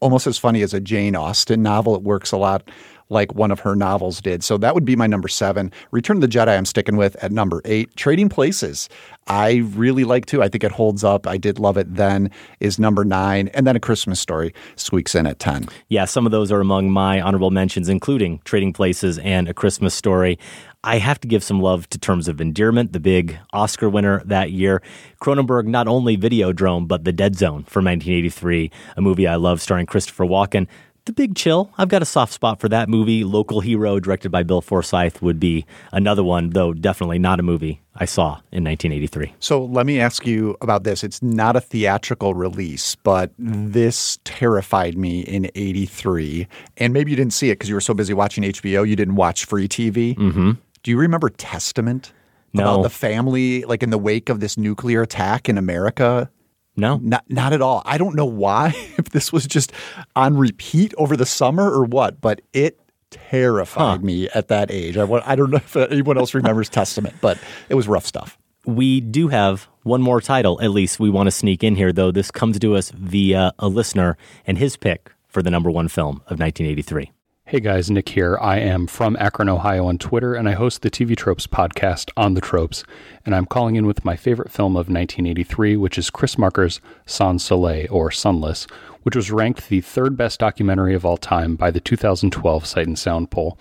almost as funny as a Jane Austen novel. It works a lot like one of her novels did. So that would be my number seven. Return of the Jedi, I'm sticking with at number eight. Trading Places, I really like too. I think it holds up. I did love it then, is number nine. And then A Christmas Story squeaks in at 10. yeah, some of those are among my honorable mentions, including Trading Places and A Christmas Story. I have to give some love to Terms of Endearment, the big Oscar winner that year. Cronenberg not only Videodrome, but The Dead Zone from 1983, a movie I love starring Christopher Walken. The Big Chill, I've got a soft spot for that movie. Local Hero, directed by Bill Forsyth, would be another one, though definitely not a movie I saw in 1983. So let me ask you about this. It's not a theatrical release, but this terrified me in 83. And maybe you didn't see it because you were so busy watching HBO, you didn't watch free TV. Mm-hmm. Do you remember Testament? No. About the family, like in the wake of this nuclear attack in America? No. Not, not at all. I don't know why, if this was just on repeat over the summer or what, but it terrified me at that age. I, I don't know if anyone else remembers Testament, but it was rough stuff. We do have one more title, at least we want to sneak in here, though. This comes to us via a listener and his pick for the number one film of 1983. Hey guys, Nick here. I am from Akron, Ohio on Twitter, and I host the TV Tropes podcast on the Tropes. And I'm calling in with my favorite film of 1983, which is Chris Marker's Sans Soleil, or Sunless, which was ranked the third best documentary of all time by the 2012 Sight and Sound poll.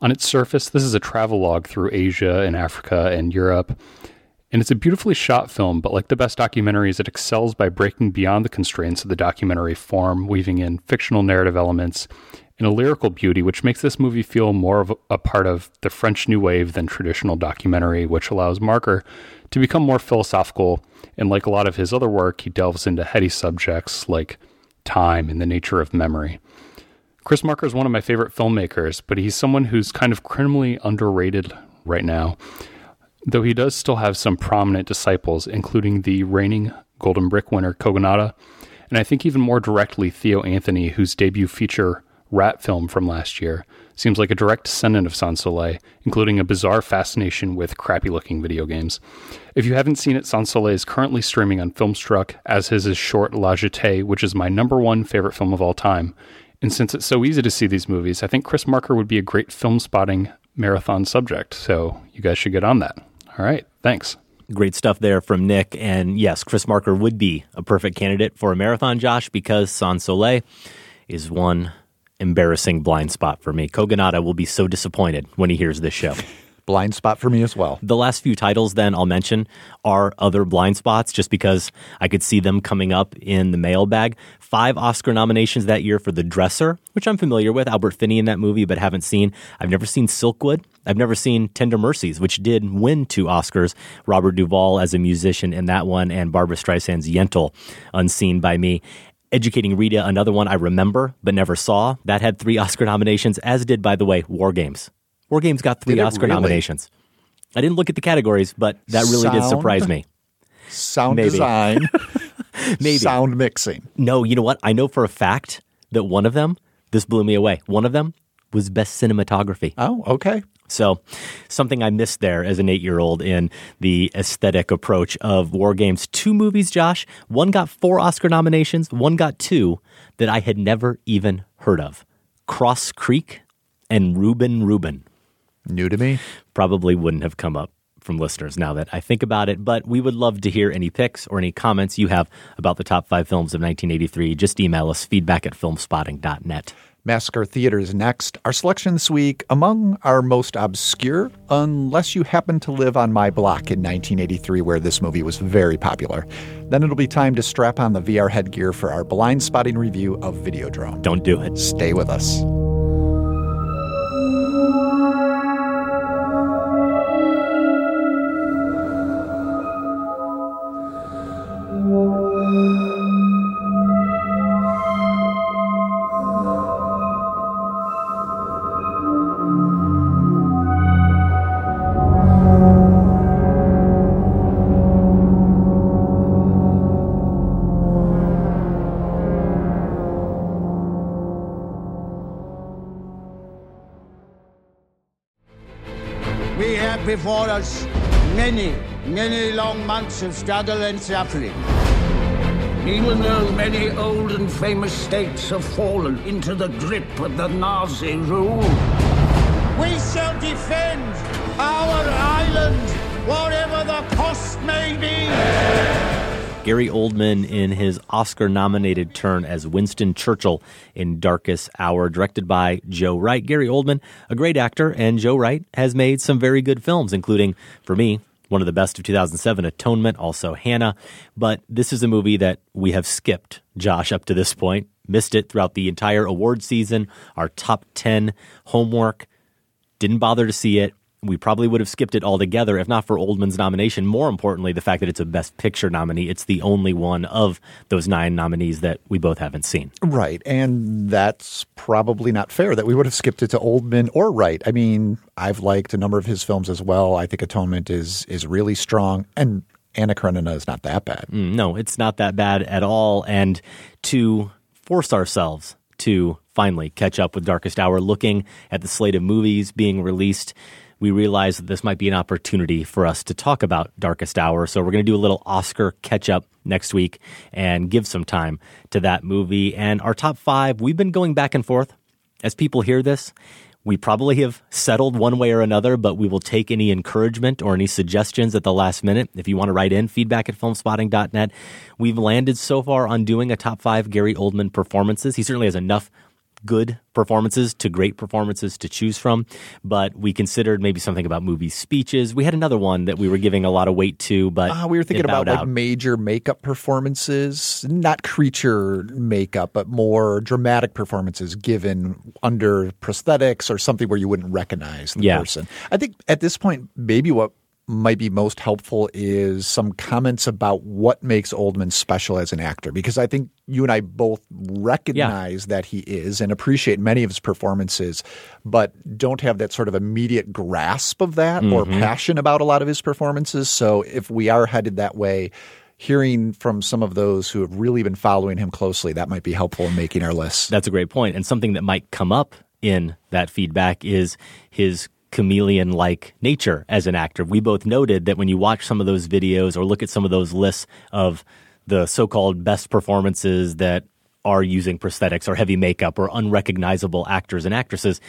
On its surface, this is a travelogue through Asia and Africa and Europe. And it's a beautifully shot film, but like the best documentaries, it excels by breaking beyond the constraints of the documentary form, weaving in fictional narrative elements and a lyrical beauty, which makes this movie feel more of a part of the French New Wave than traditional documentary, which allows Marker to become more philosophical. And like a lot of his other work, he delves into heady subjects like time and the nature of memory. Chris Marker is one of my favorite filmmakers, but he's someone who's kind of criminally underrated right now though he does still have some prominent disciples, including the reigning Golden Brick winner Kogonada, and I think even more directly Theo Anthony, whose debut feature rat film from last year, seems like a direct descendant of Sans Soleil, including a bizarre fascination with crappy looking video games. If you haven't seen it, Sans Soleil is currently streaming on Filmstruck, as is his short La Jetée, which is my number one favorite film of all time. And since it's so easy to see these movies, I think Chris Marker would be a great film spotting marathon subject. So you guys should get on that. All right. Thanks. Great stuff there from Nick. And yes, Chris Marker would be a perfect candidate for a marathon, Josh, because Sans Soleil is one embarrassing blind spot for me. Kogonada will be so disappointed when he hears this show. blind spot for me as well. The last few titles, then I'll mention, are other blind spots just because I could see them coming up in the mailbag. Five Oscar nominations that year for The Dresser, which I'm familiar with. Albert Finney in that movie, but haven't seen. I've never seen Silkwood. I've never seen Tender Mercies, which did win two Oscars. Robert Duvall as a musician in that one, and Barbra Streisand's Yentl, unseen by me. Educating Rita, another one I remember but never saw. That had three Oscar nominations, as did, by the way, War Games. War Games got three Oscar really? nominations. I didn't look at the categories, but that really sound, did surprise me. Sound Maybe. design, maybe sound mixing. No, you know what? I know for a fact that one of them, this blew me away. One of them was best cinematography. Oh, okay. So, something I missed there as an eight year old in the aesthetic approach of War Games. Two movies, Josh. One got four Oscar nominations, one got two that I had never even heard of Cross Creek and Reuben Reuben. New to me? Probably wouldn't have come up from listeners now that I think about it, but we would love to hear any picks or any comments you have about the top five films of 1983. Just email us feedback at filmspotting.net. Massacre Theater is next. Our selection this week among our most obscure, unless you happen to live on my block in 1983, where this movie was very popular. Then it'll be time to strap on the VR headgear for our blind spotting review of Videodrome. Don't do it. Stay with us. Months of struggle and suffering. Even though many old and famous states have fallen into the grip of the Nazi rule, we shall defend our island, whatever the cost may be. Gary Oldman in his Oscar nominated turn as Winston Churchill in Darkest Hour, directed by Joe Wright. Gary Oldman, a great actor, and Joe Wright has made some very good films, including, for me, one of the best of 2007, Atonement, also Hannah. But this is a movie that we have skipped, Josh, up to this point. Missed it throughout the entire award season, our top 10 homework. Didn't bother to see it we probably would have skipped it altogether if not for Oldman's nomination. More importantly, the fact that it's a Best Picture nominee. It's the only one of those nine nominees that we both haven't seen. Right. And that's probably not fair that we would have skipped it to Oldman or Wright. I mean, I've liked a number of his films as well. I think Atonement is is really strong. And Anna Karenina is not that bad. Mm, no, it's not that bad at all. And to force ourselves to finally catch up with Darkest Hour, looking at the slate of movies being released we realized that this might be an opportunity for us to talk about Darkest Hour. So we're going to do a little Oscar catch up next week and give some time to that movie. And our top five, we've been going back and forth. As people hear this, we probably have settled one way or another, but we will take any encouragement or any suggestions at the last minute. If you want to write in, feedback at filmspotting.net. We've landed so far on doing a top five Gary Oldman performances. He certainly has enough good performances to great performances to choose from, but we considered maybe something about movie speeches. We had another one that we were giving a lot of weight to, but uh, we were thinking about like major makeup performances, not creature makeup, but more dramatic performances given under prosthetics or something where you wouldn't recognize the yeah. person. I think at this point, maybe what might be most helpful is some comments about what makes Oldman special as an actor, because I think you and I both recognize yeah. that he is and appreciate many of his performances, but don't have that sort of immediate grasp of that mm-hmm. or passion about a lot of his performances. So if we are headed that way, hearing from some of those who have really been following him closely, that might be helpful in making our list. That's a great point. And something that might come up in that feedback is his chameleon like nature as an actor. We both noted that when you watch some of those videos or look at some of those lists of the so called best performances that are using prosthetics or heavy makeup or unrecognizable actors and actresses,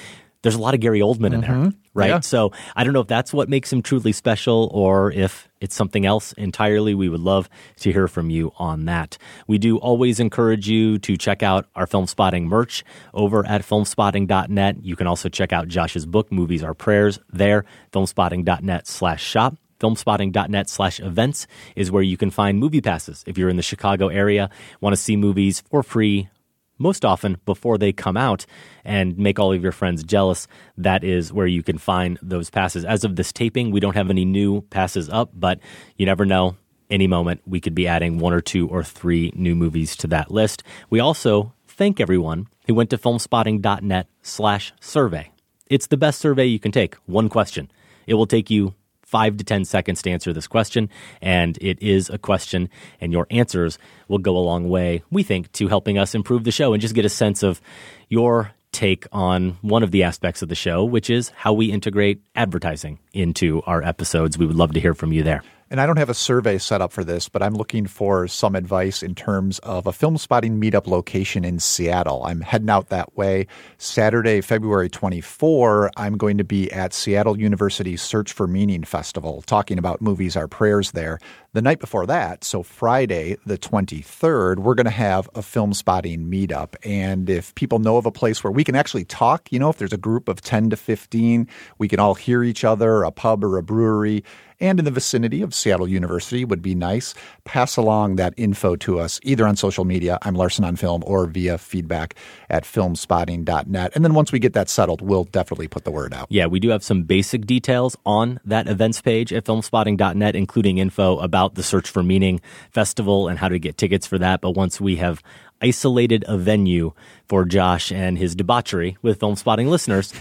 there's a lot of Gary Oldman in there, Mhm. right? Yeah. So I don't know if that's what makes him truly special or if it's something else entirely. We would love to hear from you on that. We do always encourage you to check out our film spotting merch over at filmspotting.net. You can also check out Josh's book, Movies Are Prayers, there, filmspotting.net slash shop. Filmspotting.net slash events is where you can find movie passes. If you're in the Chicago area, want to see movies for free most often before they come out and make all of your friends jealous. That is where you can find those passes. As of this taping, we don't have any new passes up, but you never know. Any moment, we could be adding one or two or three new movies to that list. We also thank everyone who went to filmspotting.net slash survey. It's the best survey you can take. One question. It will take you five to 10 seconds to answer this question. And it is a question, and your answers will go a long way, we think, to helping us improve the show and just get a sense of your take on one of the aspects of the show, which is how we integrate advertising into our episodes. We would love to hear from you there. And I don't have a survey set up for this, but I'm looking for some advice in terms of a film spotting meetup location in Seattle. I'm heading out that way. Saturday, February 24, I'm going to be at Seattle University Search for Meaning Festival, talking about movies, our prayers there. The night before that, so Friday, the 23rd, we're going to have a film spotting meetup. And if people know of a place where we can actually talk, you know, if there's a group of 10 to 15, we can all hear each other, a pub or a brewery, and in the vicinity of Seattle University would be nice. Pass along that info to us either on social media, I'm Larsen on Film, or via feedback at filmspotting.net. And then once we get that settled, we'll definitely put the word out. Yeah, we do have some basic details on that events page at filmspotting.net, including info about the Search for Meaning Festival and how to get tickets for that. But once we have isolated a venue for Josh and his debauchery with Film Spotting listeners,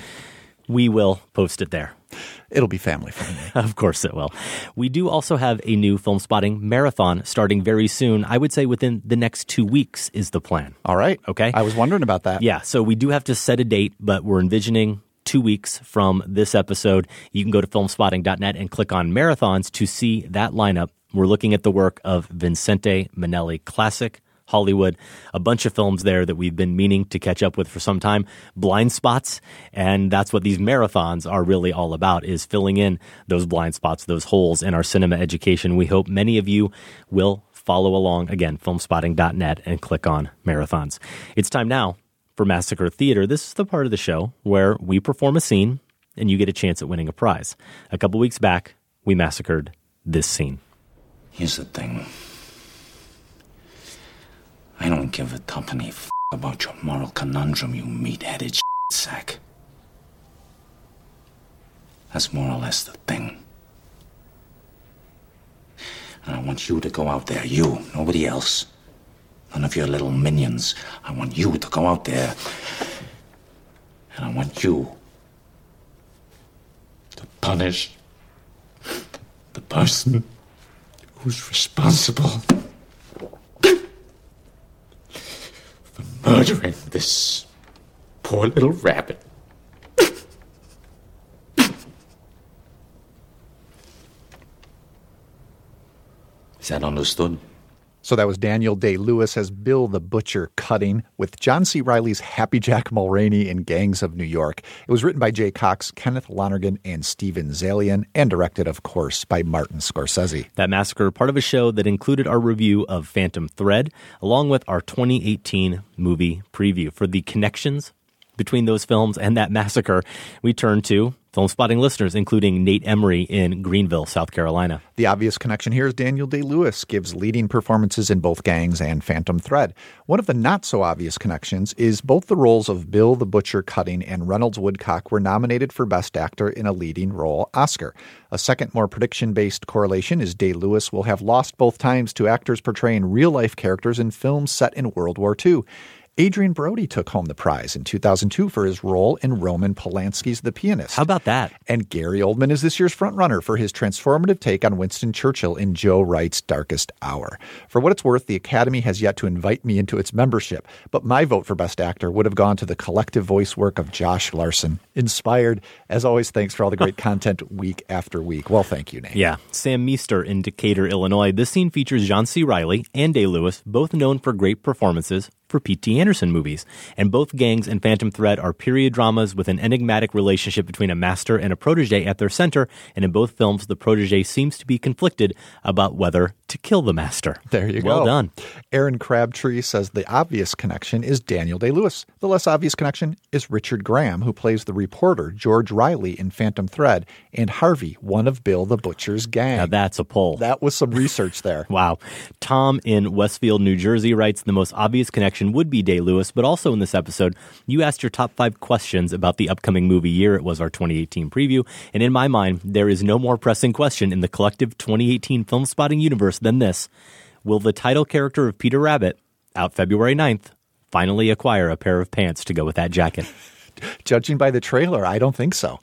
we will post it there. It'll be family friendly. of course it will. We do also have a new film spotting marathon starting very soon. I would say within the next two weeks is the plan. All right. Okay. I was wondering about that. Yeah. So we do have to set a date, but we're envisioning two weeks from this episode. You can go to filmspotting.net and click on marathons to see that lineup. We're looking at the work of Vincente Minnelli Classic. Hollywood, a bunch of films there that we've been meaning to catch up with for some time, blind spots, and that's what these marathons are really all about is filling in those blind spots, those holes in our cinema education. We hope many of you will follow along again, filmspotting.net and click on marathons. It's time now for Massacre Theater. This is the part of the show where we perform a scene and you get a chance at winning a prize. A couple weeks back, we massacred this scene. Here's the thing. I don't give a tuppeny f- about your moral conundrum, you meat-headed sack. That's more or less the thing. And I want you to go out there, you, nobody else. None of your little minions. I want you to go out there. And I want you to punish the person who's responsible murdering this poor little rabbit. Is that understood? So that was Daniel Day Lewis as Bill the Butcher Cutting with John C. Reilly's Happy Jack Mulraney in Gangs of New York. It was written by Jay Cox, Kenneth Lonergan, and Steven Zaillian, and directed, of course, by Martin Scorsese. That massacre, part of a show that included our review of Phantom Thread, along with our 2018 movie preview. For the connections between those films and that massacre, we turn to film spotting listeners, including Nate Emery in Greenville, South Carolina. The obvious connection here is Daniel Day Lewis gives leading performances in both Gangs and Phantom Thread. One of the not so obvious connections is both the roles of Bill the Butcher Cutting and Reynolds Woodcock were nominated for Best Actor in a Leading Role Oscar. A second, more prediction based correlation is Day Lewis will have lost both times to actors portraying real life characters in films set in World War II. Adrien Brody took home the prize in 2002 for his role in Roman Polanski's The Pianist. How about that? And Gary Oldman is this year's frontrunner for his transformative take on Winston Churchill in Joe Wright's Darkest Hour. For what it's worth, the Academy has yet to invite me into its membership, but my vote for Best Actor would have gone to the collective voice work of Josh Larsen. Inspired. As always, thanks for all the great content week after week. Well, thank you, Nate. Yeah. Sam Meester in Decatur, Illinois. This scene features John C. Riley and Day Lewis, both known for great performances for P.T. Anderson movies. And both Gangs and Phantom Thread are period dramas with an enigmatic relationship between a master and a protege at their center. And in both films, the protege seems to be conflicted about whether to kill the master. There you well go. Well done. Aaron Crabtree says the obvious connection is Daniel Day Lewis. The less obvious connection is Richard Graham, who plays the reporter George Riley in Phantom Thread, and Harvey, one of Bill the Butcher's gang. Now that's a poll. That was some research there. wow. Tom in Westfield, New Jersey writes the most obvious connection would be Day Lewis, but also in this episode, you asked your top five questions about the upcoming movie year. It was our 2018 preview. And in my mind, there is no more pressing question in the collective 2018 film spotting universe than this Will the title character of Peter Rabbit, out February 9th, finally acquire a pair of pants to go with that jacket? Judging by the trailer, I don't think so.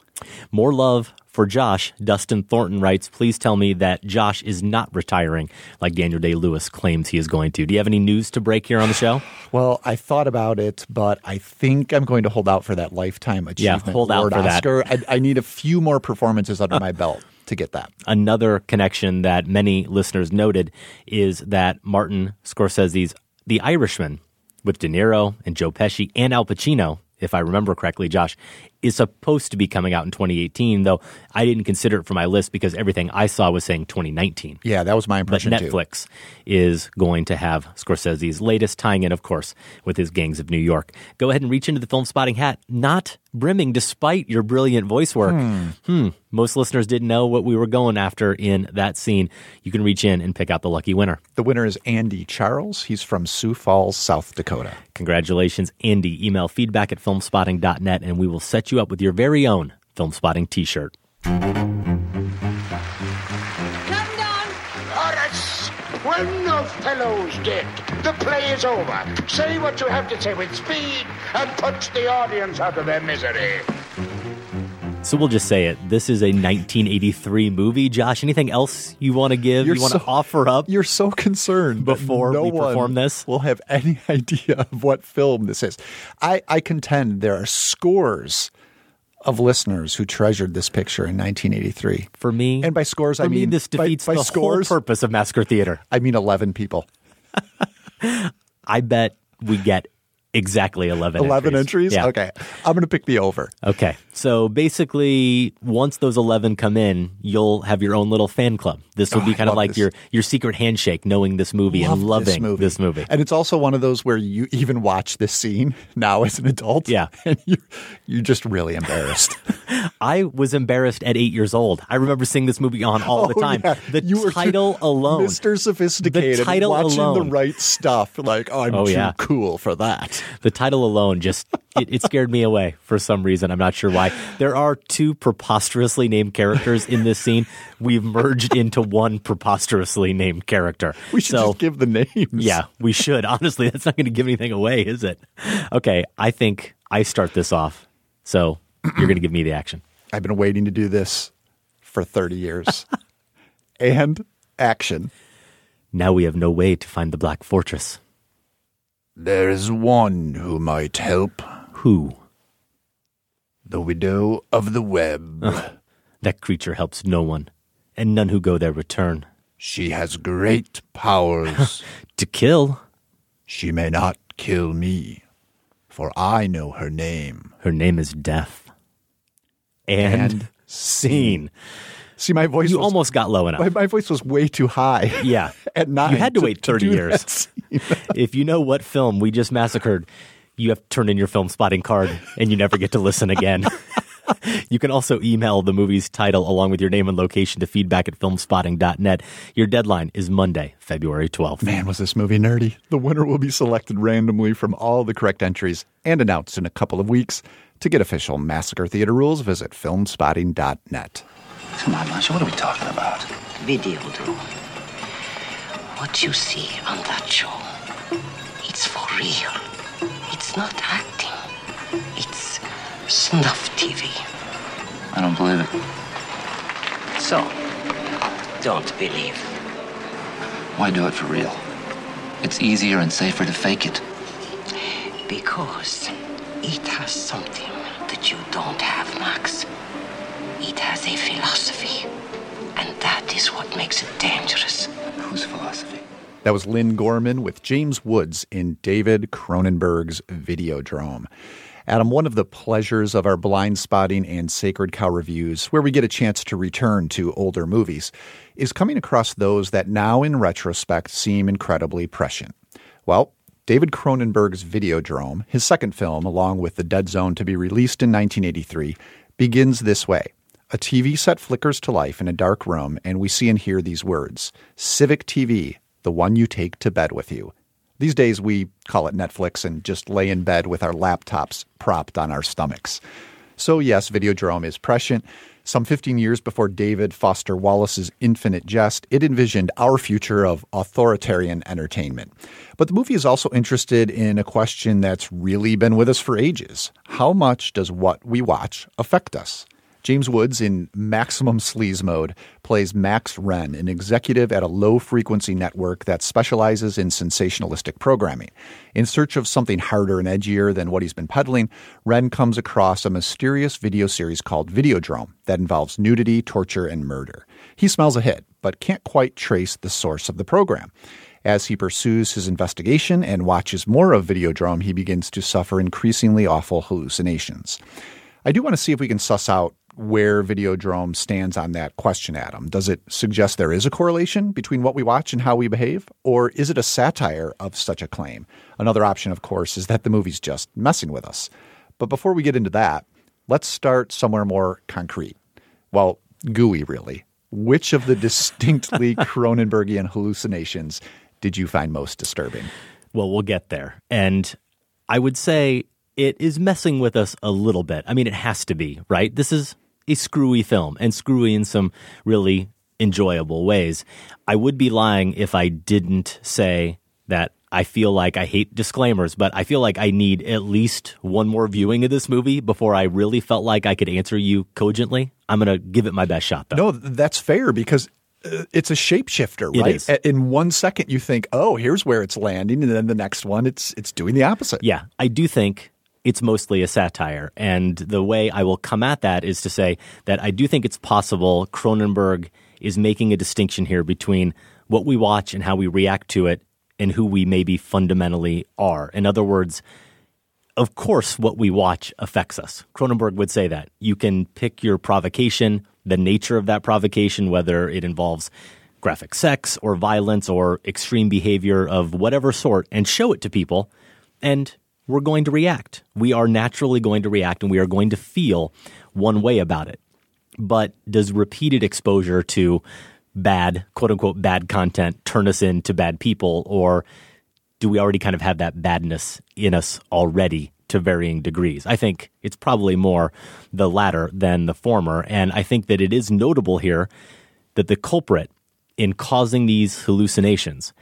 More love for Josh. Dustin Thornton writes, please tell me that Josh is not retiring like Daniel Day Lewis claims he is going to. Do you have any news to break here on the show? Well, I thought about it, but I think I'm going to hold out for that lifetime achievement. Yeah, hold out Lord for Oscar. that. I, I need a few more performances under my belt to get that. Another connection that many listeners noted is that Martin Scorsese's The Irishman with De Niro and Joe Pesci and Al Pacino, if I remember correctly, Josh, is supposed to be coming out in 2018, though I didn't consider it for my list because everything I saw was saying 2019. Yeah, that was my impression but too. Netflix is going to have Scorsese's latest, tying in, of course, with his Gangs of New York. Go ahead and reach into the film spotting hat, not brimming despite your brilliant voice work. Hmm. Hmm. Most listeners didn't know what we were going after in that scene. You can reach in and pick out the lucky winner. The winner is Andy Charles. He's from Sioux Falls, South Dakota. Congratulations, Andy. Email feedback at filmspotting.net and we will set you up with your very own Film Spotting t shirt. Horace, when the fellow's dead, the play is over. Say what you have to say with speed and put the audience out of their misery. So we'll just say it. This is a 1983 movie. Josh, anything else you want to give? You're you want so- to offer up? You're so concerned Before no we one perform this? We'll have any idea of what film this is. I, I contend there are scores of listeners who treasured this picture in 1983. For me, and by scores For I me, mean this by- defeats by, the scores. whole purpose of Massacre Theater. I mean 11 people. I bet we get exactly 11 11 entries? Yeah. Okay. I'm going to pick the over. Okay. So basically, once those 11 come in, you'll have your own little fan club. This will Oh, be ah, kind of like this. your, your secret handshake, knowing this movie and Love loving this movie. And it's also one of those where you even watch this scene now as an adult. Yeah. And you, you're just really embarrassed. I was embarrassed at eight years old. I remember seeing this movie on all the Oh, time. yeah. The You were title alone. Mr. Sophisticated. The title watching alone. the right stuff. Like, oh, I'm Oh, too yeah. cool for that. The title alone just it, it scared me away for some reason. I'm not sure why. There are two preposterously named characters in this scene. We've merged into one preposterously named character. We should so, just give the names. Yeah, we should. Honestly, that's not going to give anything away, is it? Okay, I think I start this off. So you're going to give me the action. I've been waiting to do this for 30 years. and action. Now we have no way to find the Black Fortress. There is one who might help. Who? The widow of the web. That creature helps no one, and none who go there return. She has great powers. to kill. She may not kill me, for I know her name. Her name is Death. And, And scene. See, my voice You was, almost got low enough. my, my voice was way too high. Yeah. At nine. You had to wait 30 do years. if you know what film we just massacred, you have to turn in your film spotting card and you never get to listen again. you can also email the movie's title along with your name and location to feedback at filmspotting.net. Your deadline is Monday, February 12th. Man, was this movie nerdy. The winner will be selected randomly from all the correct entries and announced in a couple of weeks. To get official Massacre Theater rules, visit filmspotting.net. Come on, Masha, what are we talking about? Video do. What you see on that show, it's for real. It's not acting. It's snuff TV. I don't believe it. So, don't believe. Why do it for real? It's easier and safer to fake it. Because it has something that you don't have, Max. It has a philosophy. And that is what makes it dangerous. Whose philosophy? That was Lynne Gorman with James Woods in David Cronenberg's Videodrome. Adam, one of the pleasures of our blind spotting and sacred cow reviews, where we get a chance to return to older movies, is coming across those that now in retrospect seem incredibly prescient. Well, David Cronenberg's Videodrome, his second film, along with The Dead Zone to be released in 1983, begins this way. A TV set flickers to life in a dark room, and we see and hear these words Civic TV, the one you take to bed with you. These days, we call it Netflix and just lay in bed with our laptops propped on our stomachs. So, yes, Videodrome is prescient. Some 15 years before David Foster Wallace's Infinite Jest, it envisioned our future of authoritarian entertainment. But the movie is also interested in a question that's really been with us for ages How much does what we watch affect us? James Woods, in maximum sleaze mode, plays Max Renn, an executive at a low frequency network that specializes in sensationalistic programming. In search of something harder and edgier than what he's been peddling, Renn comes across a mysterious video series called Videodrome that involves nudity, torture, and murder. He smells a hit, but can't quite trace the source of the program. As he pursues his investigation and watches more of Videodrome, he begins to suffer increasingly awful hallucinations. I do want to see if we can suss out where Videodrome stands on that question, Adam. Does it suggest there is a correlation between what we watch and how we behave? Or is it a satire of such a claim? Another option, of course, is that the movie's just messing with us. But before we get into that, let's start somewhere more concrete. Well, gooey, really. Which of the distinctly Cronenbergian hallucinations did you find most disturbing? Well, we'll get there. And I would say it is messing with us a little bit. I mean, it has to be, right? This is a screwy film and screwy in some really enjoyable ways. I would be lying if I didn't say that I feel like I hate disclaimers, but I feel like I need at least one more viewing of this movie before I really felt like I could answer you cogently. I'm going to give it my best shot, though. No, that's fair because uh, it's a shapeshifter, right? In one second, you think, "Oh, here's where it's landing," and then the next one, it's it's doing the opposite. Yeah, I do think it's mostly a satire. And the way I will come at that is to say that I do think it's possible Cronenberg is making a distinction here between what we watch and how we react to it and who we maybe fundamentally are. In other words, of course, what we watch affects us. Cronenberg would say that. You can pick your provocation, the nature of that provocation, whether it involves graphic sex or violence or extreme behavior of whatever sort, and show it to people. And we're going to react. We are naturally going to react and we are going to feel one way about it. But does repeated exposure to bad, quote unquote, bad content turn us into bad people? Or do we already kind of have that badness in us already to varying degrees? I think it's probably more the latter than the former. And I think that it is notable here that the culprit in causing these hallucinations,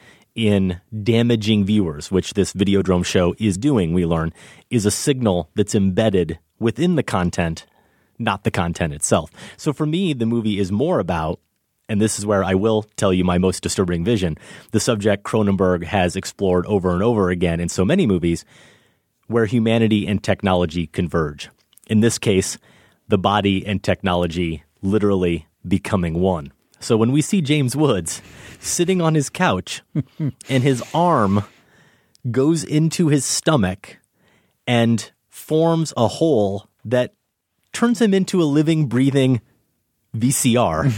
in damaging viewers, which this Videodrome show is doing, we learn, is a signal that's embedded within the content, not the content itself. So for me, the movie is more about and this is where I will tell you my most disturbing vision, the subject Cronenberg has explored over and over again in so many movies, where humanity and technology converge. In this case, the body and technology literally becoming one. So when we see James Woods sitting on his couch and his arm goes into his stomach and forms a hole that turns him into a living, breathing VCR.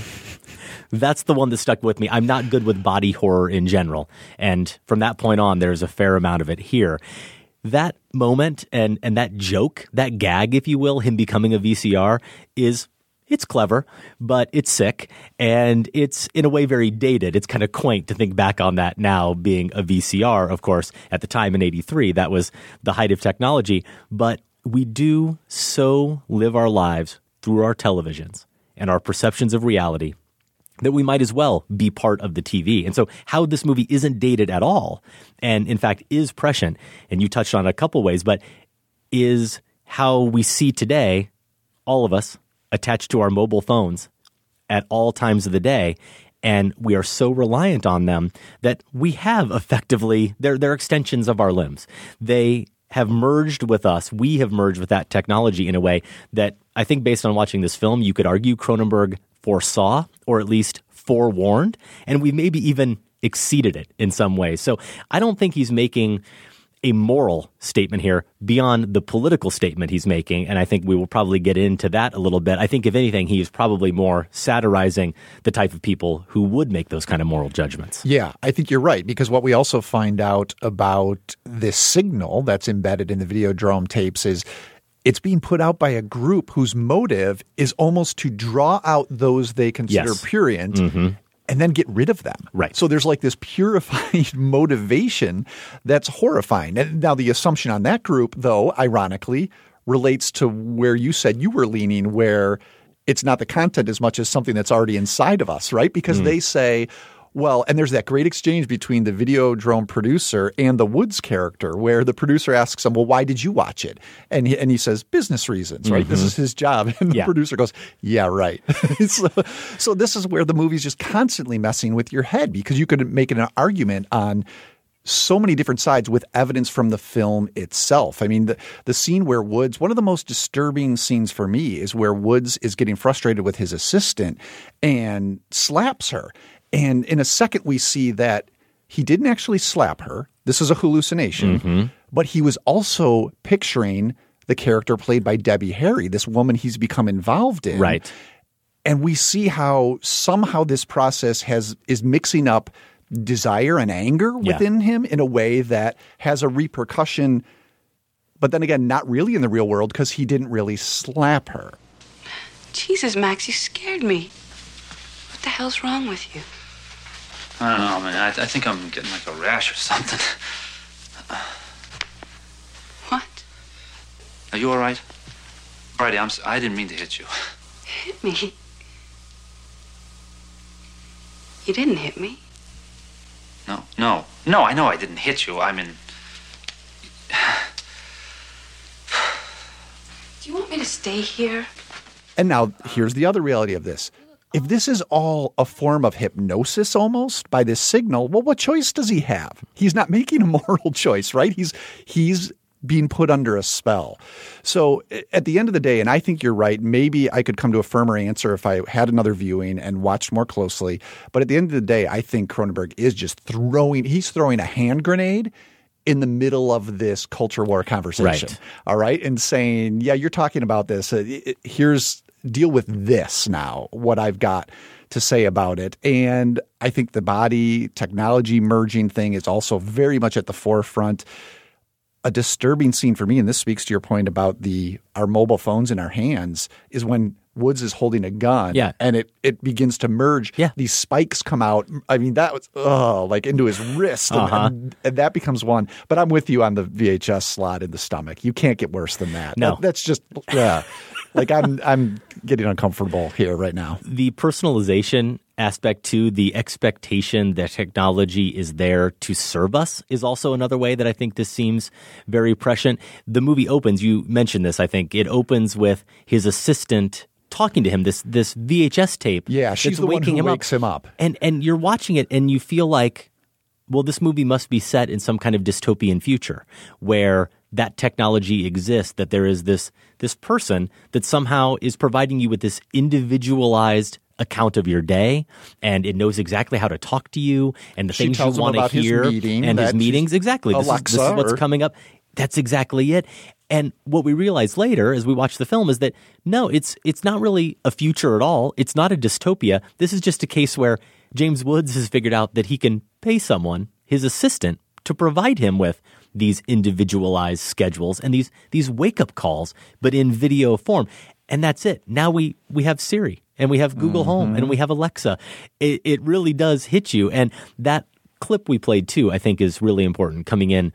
That's the one that stuck with me. I'm not good with body horror in general. And from that point on, there's a fair amount of it here. That moment and, and that joke, that gag, if you will, him becoming a VCR is it's clever, but it's sick and it's in a way very dated. It's kind of quaint to think back on that now being a VCR, of course, at the time in 83, that was the height of technology. But we do so live our lives through our televisions and our perceptions of reality that we might as well be part of the TV. And so how this movie isn't dated at all and in fact is prescient and you touched on a couple ways but is how we see today all of us attached to our mobile phones at all times of the day and we are so reliant on them that we have effectively they're, they're extensions of our limbs. They have merged with us. We have merged with that technology in a way that I think, based on watching this film, you could argue Cronenberg foresaw or at least forewarned, and we maybe even exceeded it in some ways. So I don't think he's making a moral statement here beyond the political statement he's making. And I think we will probably get into that a little bit. I think, if anything, he is probably more satirizing the type of people who would make those kind of moral judgments. Yeah, I think you're right because what we also find out about this signal that's embedded in the Videodrome tapes is it's being put out by a group whose motive is almost to draw out those they consider Yes. purient Mm-hmm. And then get rid of them. Right. So there's like this purified motivation that's horrifying. And now the assumption on that group, though, ironically, relates to where you said you were leaning, where it's not the content as much as something that's already inside of us, right? Because Mm. they say, well, and there's that great exchange between the Videodrome producer and the Woods character, where the producer asks him, "Well, why did you watch it?" And he, and he says, "Business reasons." Right? This Mhm. is his job, and the Yeah. producer goes, "Yeah, right." so, so this is where the movie's just constantly messing with your head because you could make an argument on so many different sides with evidence from the film itself. I mean, the, the scene where Woods, one of the most disturbing scenes for me is where Woods is getting frustrated with his assistant and slaps her. And in a second, we see that he didn't actually slap her. This is a hallucination. Mhm. But he was also picturing the character played by Debbie Harry, this woman he's become involved in Right. and we see how somehow this process has is mixing up desire and anger Yeah. within him in a way that has a repercussion but then again not really in the real world because he didn't really slap her Jesus, Max, you scared me. What the hell's wrong with you? I don't know, man. I, I think I'm getting like a rash or something. What? Are you all right? Brady, I'm. s- I didn't mean to hit you. Hit me? You didn't hit me. No, no, no. I know I didn't hit you. I mean, Do you want me to stay here? and now here's the other reality of this if this is all a form of hypnosis almost by this signal well what choice does he have? He's not making a moral choice right? He's he's being put under a spell. So at the end of the day and i think you're right maybe i could come to a firmer answer if i had another viewing and watched more closely. But at the end of the day i think cronenberg is just throwing he's throwing a hand grenade in the middle of this culture war conversation. Right. all right? And saying yeah you're talking about this. Uh, here's deal with this now what i've got to say about it and i think the body technology merging thing is also very much at the forefront a disturbing scene for me and this speaks to your point about the our mobile phones in our hands is when Woods is holding a gun Yeah. and it it begins to merge. Yeah. These spikes come out. I mean, that was oh, like into his wrist. and- Uh-huh. And, and that becomes one. But I'm with you on the VHS slot in the stomach. You can't get worse than that. No. That- that's just yeah. Like I'm I'm getting uncomfortable here right now. the personalization aspect too, the expectation that technology is there to serve us is also another way that I think this seems very prescient. The movie opens, you mentioned this, I think. It opens with his assistant talking to him, this this VHS tape. Yeah, she's the one waking who him wakes up. him up. And and you're watching it and you feel like well, this movie must be set in some kind of dystopian future where that technology exists, that there is this this person that somehow is providing you with this individualized account of your day and it knows exactly how to talk to you and the She things you want to his hear meeting and his meetings. Exactly. This, is, this is what's or- coming up. That's exactly it. And what we realize later as we watch the film is that no it's it's not really a future at all. It's not a dystopia. This is just a case where James Woods has figured out that he can pay someone his assistant to provide him with these individualized schedules and these these wake up calls but in video form. And that's it. Now we we have Siri and we have Google Home and we mm-hmm. have Alexa. It it really does hit you. And that clip we played too I think is really important coming in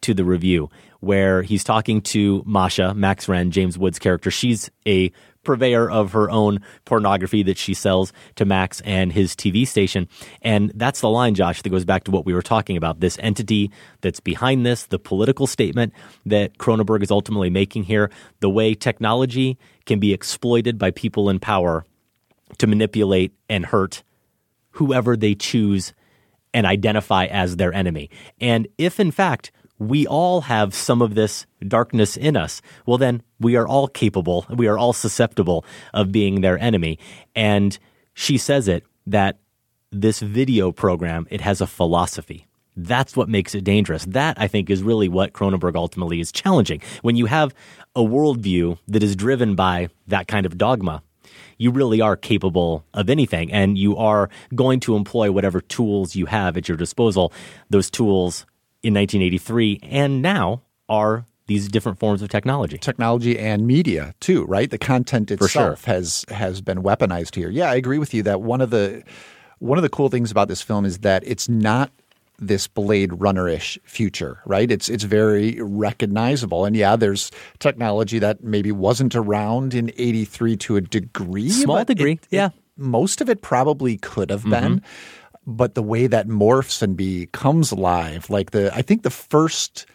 to the review where he's talking to Masha, Max Renn, James Wood's character. She's a purveyor of her own pornography that she sells to Max and his TV station. And that's the line, Josh, that goes back to what we were talking about. This entity that's behind this, the political statement that Cronenberg is ultimately making here, the way technology can be exploited by people in power to manipulate and hurt whoever they choose and identify as their enemy. And if in fact we all have some of this darkness in us, well, then we are all capable, we are all susceptible of being their enemy. And she says it that this video program, it has a philosophy. That's what makes it dangerous. That, I think, is really what Cronenberg ultimately is challenging. When you have a worldview that is driven by that kind of dogma, you really are capable of anything and you are going to employ whatever tools you have at your disposal. Those tools in 1983 and now are these different forms of technology. Technology and media too, right? The content For sure. itself has has been weaponized here. Yeah, I agree with you that one of the one of the cool things about this film is that it's not this Blade Runner-ish future, right? It's it's very recognizable, and yeah, there's technology that maybe wasn't around in '83 to a degree, Small degree, it- it- yeah. most of it probably could have been, Mhm. But the way that morphs and becomes live, like the I think the first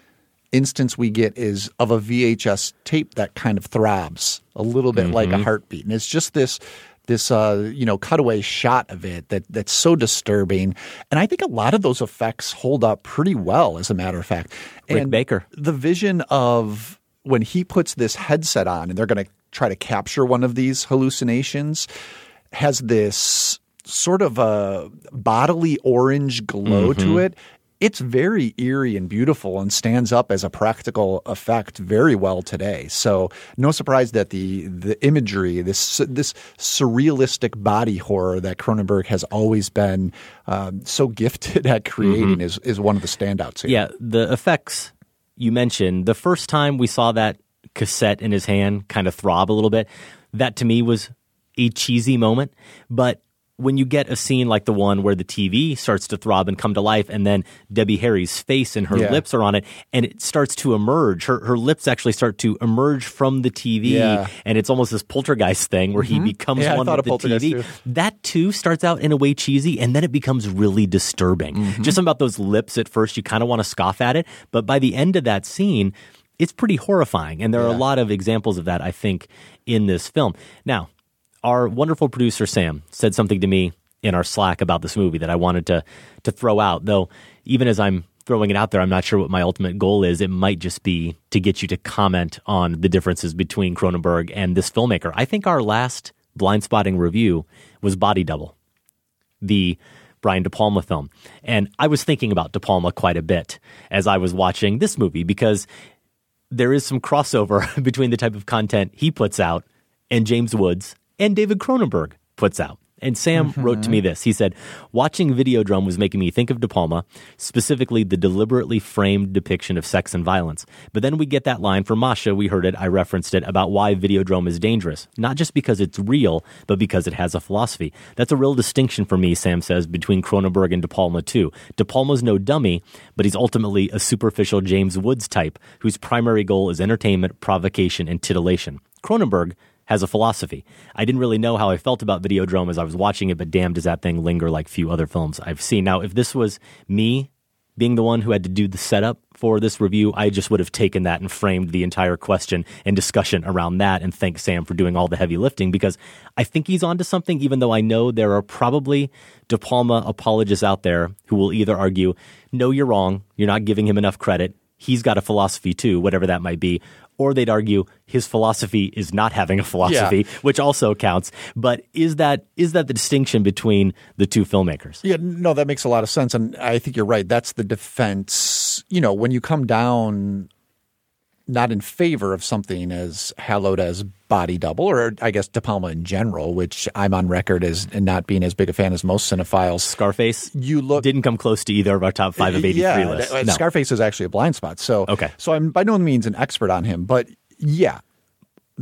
instance we get is of a VHS tape that kind of throbs a little bit like a Mhm. heartbeat, and it's just this this uh, you know cutaway shot of it that that's so disturbing. And I think a lot of those effects hold up pretty well, as a matter of fact. Rick and Baker. the vision of when he puts this headset on and they're going to try to capture one of these hallucinations has this sort of a bodily orange glow to Mhm. it. It's very eerie and beautiful and stands up as a practical effect very well today. So no surprise that the the imagery, this this surrealistic body horror that Cronenberg has always been um, so gifted at creating Mhm. is is one of the standouts here. Yeah, the effects you mentioned, the first time we saw that cassette in his hand kind of throb a little bit, that to me was a cheesy moment. But when you get a scene like the one where the TV starts to throb and come to life, and then Debbie Harry's face and her Yeah. lips are on it, and it starts to emerge, her, her lips actually start to emerge from the TV, Yeah. and it's almost this poltergeist thing where he Mhm. becomes Yeah, one with of the TV. too. That too starts out in a way cheesy, and then it becomes really disturbing. Mm-hmm. Just about those lips at first, you kind of want to scoff at it, but by the end of that scene, it's pretty horrifying. And there are a lot of examples of that, I think, in this film. Now, our wonderful producer Sam said something to me in our Slack about this movie that I wanted to to throw out. Though, even as I'm throwing it out there, I'm not sure what my ultimate goal is. It might just be to get you to comment on the differences between Cronenberg and this filmmaker. I think our last blind spotting review was Body Double the Brian De Palma film. And I was thinking about De Palma quite a bit as I was watching this movie because there is some crossover between the type of content he puts out and James Woods and David Cronenberg puts out. And Sam mm-hmm. wrote to me this. He said, Watching Videodrome was making me think of De Palma, specifically the deliberately framed depiction of sex and violence. But then we get that line from Masha, we heard it, I referenced it, about why Videodrome is dangerous. Not just because it's real, but because it has a philosophy. That's a real distinction for me, Sam says, between Cronenberg and De Palma, too. De Palma's no dummy, but he's ultimately a superficial James Woods type whose primary goal is entertainment, provocation, and titillation. Cronenberg has a philosophy. I didn't really know how I felt about Videodrome as I was watching it, but damn, does that thing linger like few other films I've seen. Now, if this was me being the one who had to do the setup for this review, I just would have taken that and framed the entire question and discussion around that and thank Sam for doing all the heavy lifting because I think he's onto something, even though I know there are probably De Palma apologists out there who will either argue, no, you're wrong, you're not giving him enough credit, he's got a philosophy too, whatever that might be. Or they'd argue his philosophy is not having a philosophy, which also counts. But is that is that the distinction between the two filmmakers? Yeah, no, that makes a lot of sense. And I think you're right. That's the defense. You know, when you come down not in favor of something as hallowed as Body Double, or I guess De Palma in general, which I'm on record as not being as big a fan as most cinephiles. Scarface, you look didn't come close to either of our top five of eighty three yeah, lists. uh, No. Scarface is actually a blind spot. So Okay. so I'm by no means an expert on him, but yeah,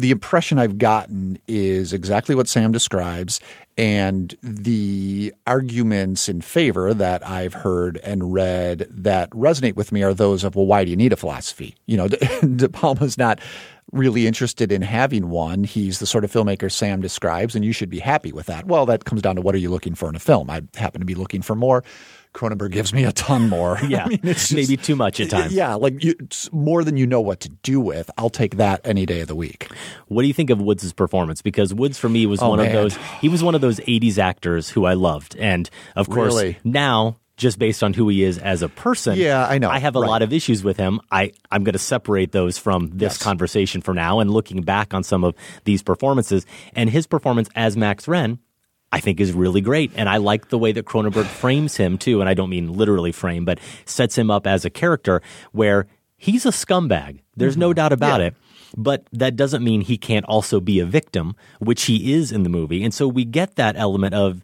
the impression I've gotten is exactly what Sam describes, and the arguments in favor that I've heard and read that resonate with me are those of, well, why do you need a philosophy? You know, De, Palma's not really interested in having one. He's the sort of filmmaker Sam describes, and you should be happy with that. Well, that comes down to what are you looking for in a film? I happen to be looking for more. Cronenberg gives me a ton more. Yeah, I mean, it's just- maybe too much at times. Yeah, like you, it's more than you know what to do with. I'll take that any day of the week. What do you think of Woods' performance? Because Woods for me was Oh, one of those he was one of those 80s actors who I loved. And of course, Really? now just based on who he is as a person, Yeah, I know. I have a Right. lot of issues with him. I I'm going to separate those from this conversation for now and looking back on some of these performances and his performance as Max Renn I think is really great. And I like the way that Cronenberg frames him too. And I don't mean literally frame, but sets him up as a character where he's a scumbag. There's no mm-hmm. doubt about it. But that doesn't mean he can't also be a victim, which he is in the movie. And so we get that element of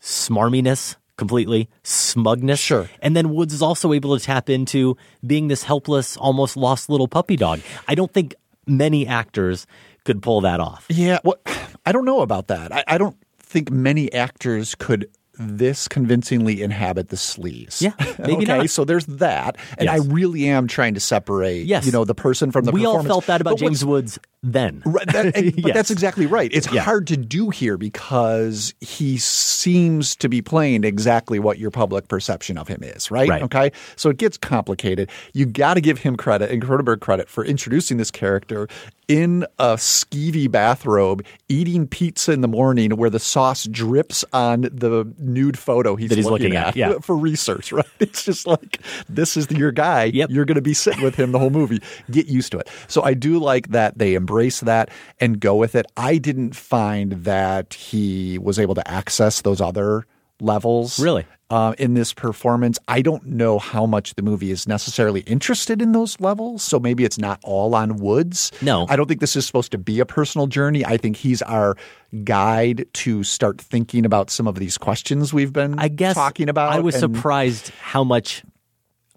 smarminess completely, smugness. Sure. And then Woods is also able to tap into being this helpless, almost lost little puppy dog. I don't think many actors could pull that off. Yeah, well, I don't know about that. I, I don't think many actors could this convincingly inhabit the sleaze. Yeah, maybe okay, not. so there's that, and Yes. I really am trying to separate. Yes. you know, the person from the. we all felt that about But James Woods then. Right, that- but that's exactly right. It's Yeah. hard to do here because he seems to be playing exactly what your public perception of him is, right? Right. Okay. So it gets complicated. You got to give him credit and Cronenberg credit for introducing this character in a skeevy bathrobe, eating pizza in the morning where the sauce drips on the nude photo he's, he's looking at, yeah. for research, right? It's just like, this is your guy. You're going to be sitting with him the whole movie. Get used to it. So I do like that they embrace that and go with it. I didn't find that he was able to access those other levels. Really? Uh, in this performance, I don't know how much the movie is necessarily interested in those levels. So maybe it's not all on Woods. No. I don't think this is supposed to be a personal journey. I think he's our guide to start thinking about some of these questions we've been I guess talking about. I was and- surprised how much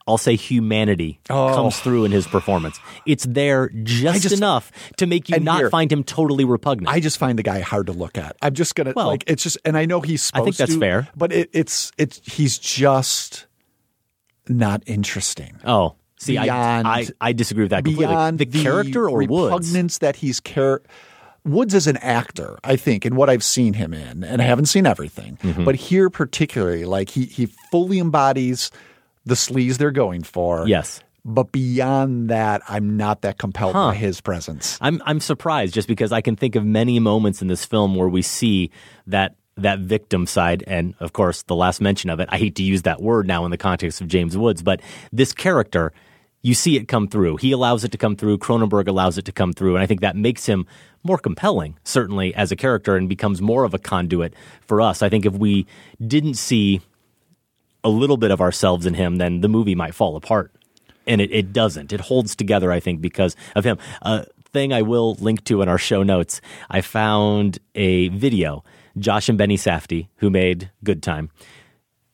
I'll say humanity Oh. comes through in his performance. It's there just, just- enough to make you not here- find him totally repugnant. I just find the guy hard to look at. I'm just gonna Well, like it's just, and I know he's I supposed think that's to, fair. but it, it's it's he's just not interesting. oh, see, I, Beyond- I I disagree with that completely. Beyond The, character or Woods? repugnance that he's care. Woods is an actor, I think, in what I've seen him in, and I haven't seen everything, Mm-hmm. but here particularly, like he he fully embodies the sleaze they're going for. Yes. But beyond that, I'm not that compelled Huh. by his presence. I'm I'm surprised just because I can think of many moments in this film where we see that that victim side and of course the last mention of it. I hate to use that word now in the context of James Woods, but this character you see it come through. He allows it to come through. Cronenberg allows it to come through, and I think that makes him more compelling, certainly as a character, and becomes more of a conduit for us. I think if we didn't see a little bit of ourselves in him, then the movie might fall apart. And it, it doesn't. It holds together, I think, because of him. A thing I will link to in our show notes, I found a video. Josh and Benny Safdie, who made Good Time.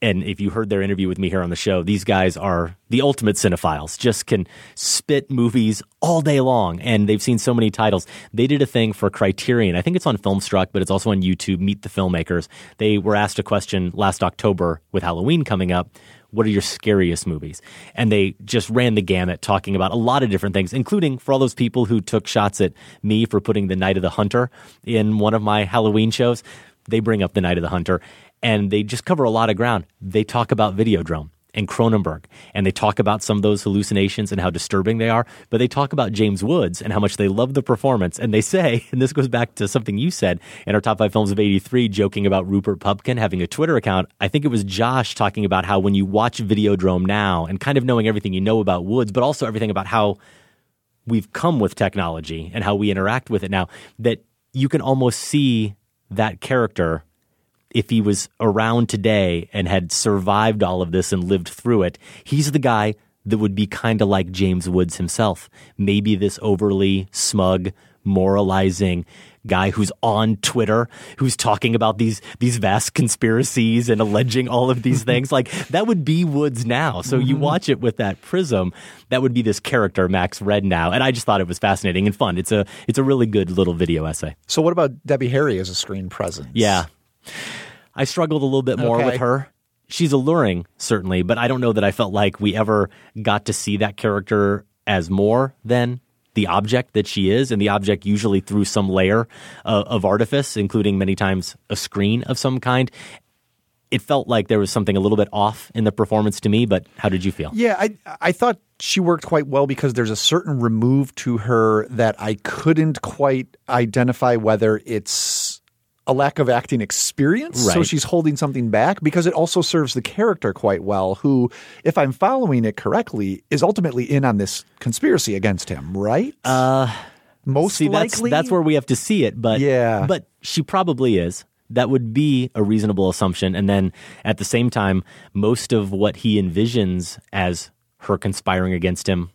And if you heard their interview with me here on the show, these guys are the ultimate cinephiles, just can spit movies all day long. And they've seen so many titles. They did a thing for Criterion. I think it's on Filmstruck, but it's also on YouTube, Meet the Filmmakers. They were asked a question last October with Halloween coming up what are your scariest movies? And they just ran the gamut talking about a lot of different things, including for all those people who took shots at me for putting The Night of the Hunter in one of my Halloween shows. They bring up The Night of the Hunter and they just cover a lot of ground. They talk about Videodrome and Cronenberg, and they talk about some of those hallucinations and how disturbing they are. But they talk about James Woods and how much they love the performance. And they say, and this goes back to something you said in our top five films of 83, joking about Rupert Pupkin having a Twitter account. I think it was Josh talking about how when you watch Videodrome now and kind of knowing everything you know about Woods, but also everything about how we've come with technology and how we interact with it now, that you can almost see that character if he was around today and had survived all of this and lived through it, he's the guy that would be kind of like James Woods himself. Maybe this overly smug, moralizing guy who's on Twitter, who's talking about these these vast conspiracies and alleging all of these things. Like that would be Woods now. So you mm-hmm. watch it with that prism, that would be this character Max Renn now. And I just thought it was fascinating and fun. It's a it's a really good little video essay. So what about Debbie Harry as a screen presence? Yeah. I struggled a little bit more Okay. with her. She's alluring, certainly, but I don't know that I felt like we ever got to see that character as more than the object that she is, and the object usually through some layer uh, of artifice, including many times a screen of some kind. It felt like there was something a little bit off in the performance to me, but how did you feel? Yeah, I I thought she worked quite well because there's a certain remove to her that I couldn't quite identify whether it's a lack of acting experience. So she's holding something back because it also serves the character quite well, who, if I'm following it correctly, is ultimately in on this conspiracy against him, right? Uh, Most see, that's, likely. that's where we have to see it, but Yeah. but she probably is. That would be a reasonable assumption. And then at the same time, most of what he envisions as her conspiring against him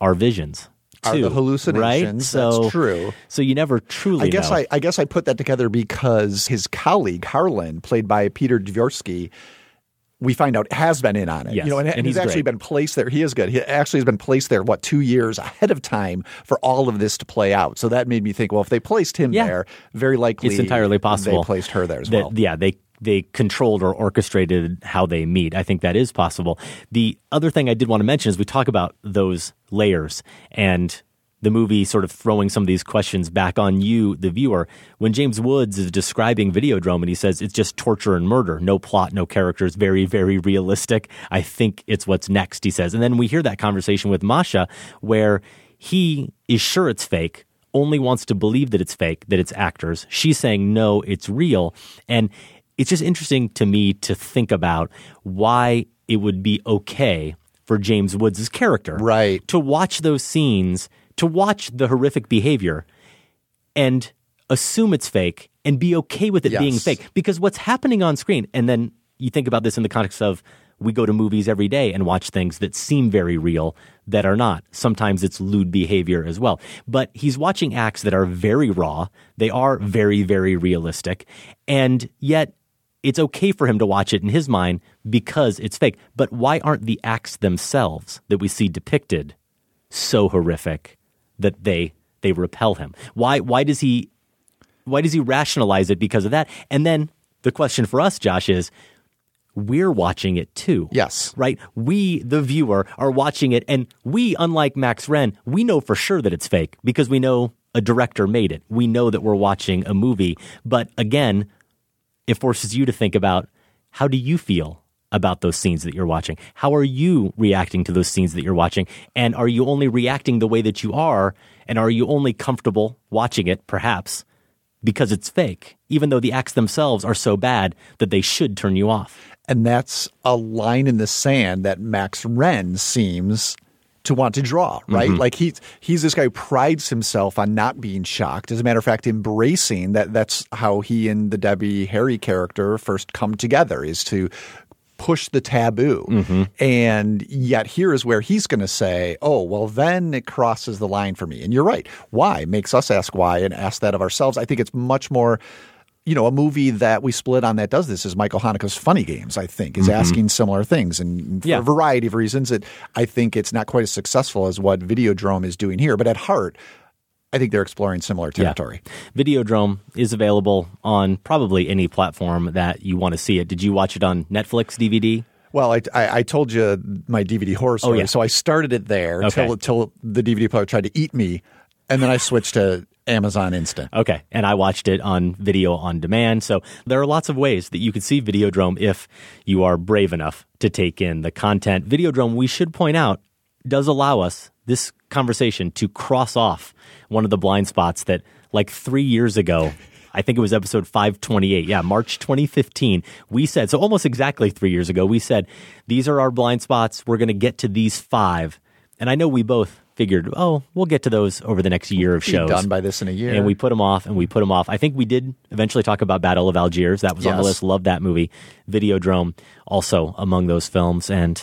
are visions. Are too, the hallucinations. Right? So, That's true. So you never truly I guess know. I, I guess I put that together because his colleague Harlan, played by Peter Dvorsky, we find out has been in on it. Yes, you know, and, and he's, he's actually great. been placed there. He is good. He actually has been placed there. What two years ahead of time for all of this to play out. So that made me think. Well, if they placed him Yeah. there, very likely it's entirely possible they placed her there as well. Yeah, they they controlled or orchestrated how they meet. I think that is possible. The other thing I did want to mention is we talk about those layers and the movie sort of throwing some of these questions back on you, the viewer. When James Woods is describing Videodrome and he says it's just torture and murder, no plot, no characters, very, very realistic. I think it's what's next, he says. And then we hear that conversation with Masha where he is sure it's fake, only wants to believe that it's fake, that it's actors. She's saying, no, it's real. And it's just interesting to me to think about why it would be okay for James Woods' character right. to watch those scenes, to watch the horrific behavior and assume it's fake and be okay with it being fake. Because what's happening on screen, and then you think about this in the context of we go to movies every day and watch things that seem very real that are not. Sometimes it's lewd behavior as well. But he's watching acts that are very raw. They are very, very realistic. And yet it's okay for him to watch it in his mind because it's fake. But why aren't the acts themselves that we see depicted so horrific that they they repel him? Why why does he why does he rationalize it because of that? And then the question for us, Josh, is we're watching it too. Yes. Right? We, the viewer, are watching it, and we, unlike Max Renn, we know for sure that it's fake because we know a director made it. We know that we're watching a movie. But again, it forces you to think about how do you feel about those scenes that you're watching? How are you reacting to those scenes that you're watching? And are you only reacting the way that you are? And are you only comfortable watching it, perhaps, because it's fake, even though the acts themselves are so bad that they should turn you off? And that's a line in the sand that Max Renn seems to want to draw, right? Mhm. Like he's he's this guy who prides himself on not being shocked. As a matter of fact, embracing that that's how he and the Debbie Harry character first come together is to push the taboo. And yet here is where he's going to say, "Oh, well then it crosses the line for me." And you're right. Why? Makes us ask why and ask that of ourselves. I think it's much more you know, a movie that we split on that does this is Michael Haneke's Funny Games, I think, is Mhm. asking similar things. And for Yeah. a variety of reasons, it, I think it's not quite as successful as what Videodrome is doing here. But at heart, I think they're exploring similar territory. Videodrome is available on probably any platform that you want to see it. Did you watch it on Netflix DVD? Well, I, I, I told you my DVD horror story, Oh, yeah. so I started it there Okay. till, till the DVD player tried to eat me, and then I switched to Amazon Instant. Okay. And I watched it on video on demand. So there are lots of ways that you could see Videodrome if you are brave enough to take in the content. Videodrome, we should point out, does allow us this conversation to cross off one of the blind spots that, like three years ago, I think it was episode 528. Yeah, March 2015. We said, so almost exactly three years ago, we said, these are our blind spots. We're going to get to these five. And I know we both figured, oh, we'll get to those over the next year of Be shows. done by this in a year. And we put them off and we put them off. I think we did eventually talk about Battle of Algiers. That was on the list. Love that movie. Videodrome also among those films. And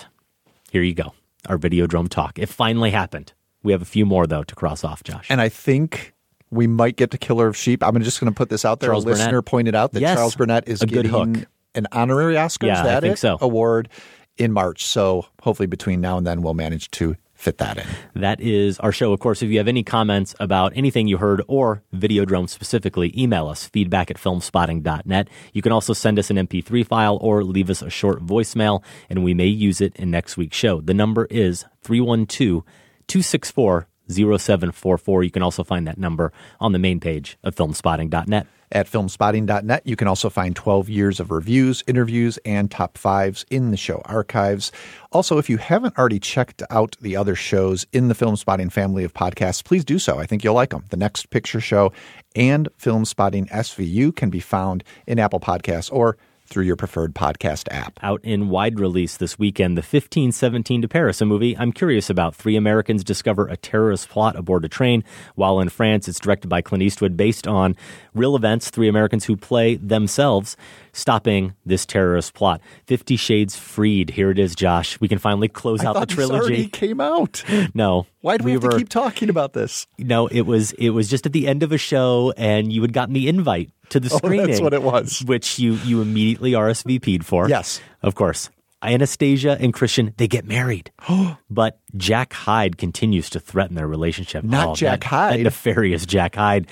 here you go. Our Videodrome talk. It finally happened. We have a few more though to cross off, Josh. And I think we might get to Killer of Sheep. I'm just going to put this out there. Charles a listener Burnett. pointed out that Yes. Charles Burnett is A good getting hook. an honorary Oscar. Yeah, I think it? so. Award in March. So hopefully between now and then we'll manage to fit that in. That is our show. Of course, if you have any comments about anything you heard or Videodrome specifically, email us feedback at filmspotting.net. You can also send us an MP3 file or leave us a short voicemail, and we may use it in next week's show. The number is 312 264 0744. You can also find that number on the main page of filmspotting.net. At filmspotting.net, you can also find 12 years of reviews, interviews, and top fives in the show archives. Also, if you haven't already checked out the other shows in the Film Spotting family of podcasts, please do so. I think you'll like them. The Next Picture Show and Film Spotting SVU can be found in Apple Podcasts or through your preferred podcast app. Out in wide release this weekend, the 1517 to Paris, a movie I'm curious about. Three Americans discover a terrorist plot aboard a train while in France. It's directed by Clint Eastwood, based on real events. Three Americans who play themselves stopping this terrorist plot. Fifty Shades Freed. Here it is, Josh. We can finally close I out the trilogy. already came out. No. Why do we, have were- to keep talking about this? No, it was it was just at the end of a show, and you had gotten the invite to the Oh, that's what it was. which you you immediately RSVP'd for. Yes. of course. Anastasia and Christian they get married, but Jack Hyde continues to threaten their relationship. Not Oh, Jack that- Hyde. that nefarious Jack Hyde.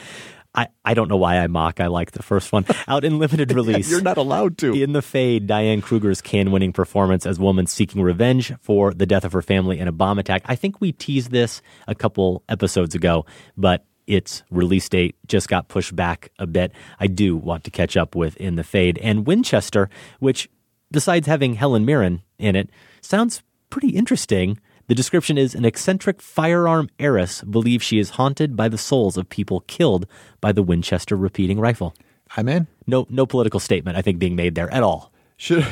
I, I don't know why I mock. I like the first one. Out in limited release. You're not allowed to. In the Fade, Diane Kruger's Cannes winning performance as woman seeking revenge for the death of her family in a bomb attack. I think we teased this a couple episodes ago, but its release date just got pushed back a bit. I do want to catch up with In the Fade. And Winchester, which, besides having Helen Mirren in it, sounds pretty interesting. The description is an eccentric firearm heiress believes she is haunted by the souls of people killed by the Winchester repeating rifle. I'm in. No, no political statement I think being made there at all. Should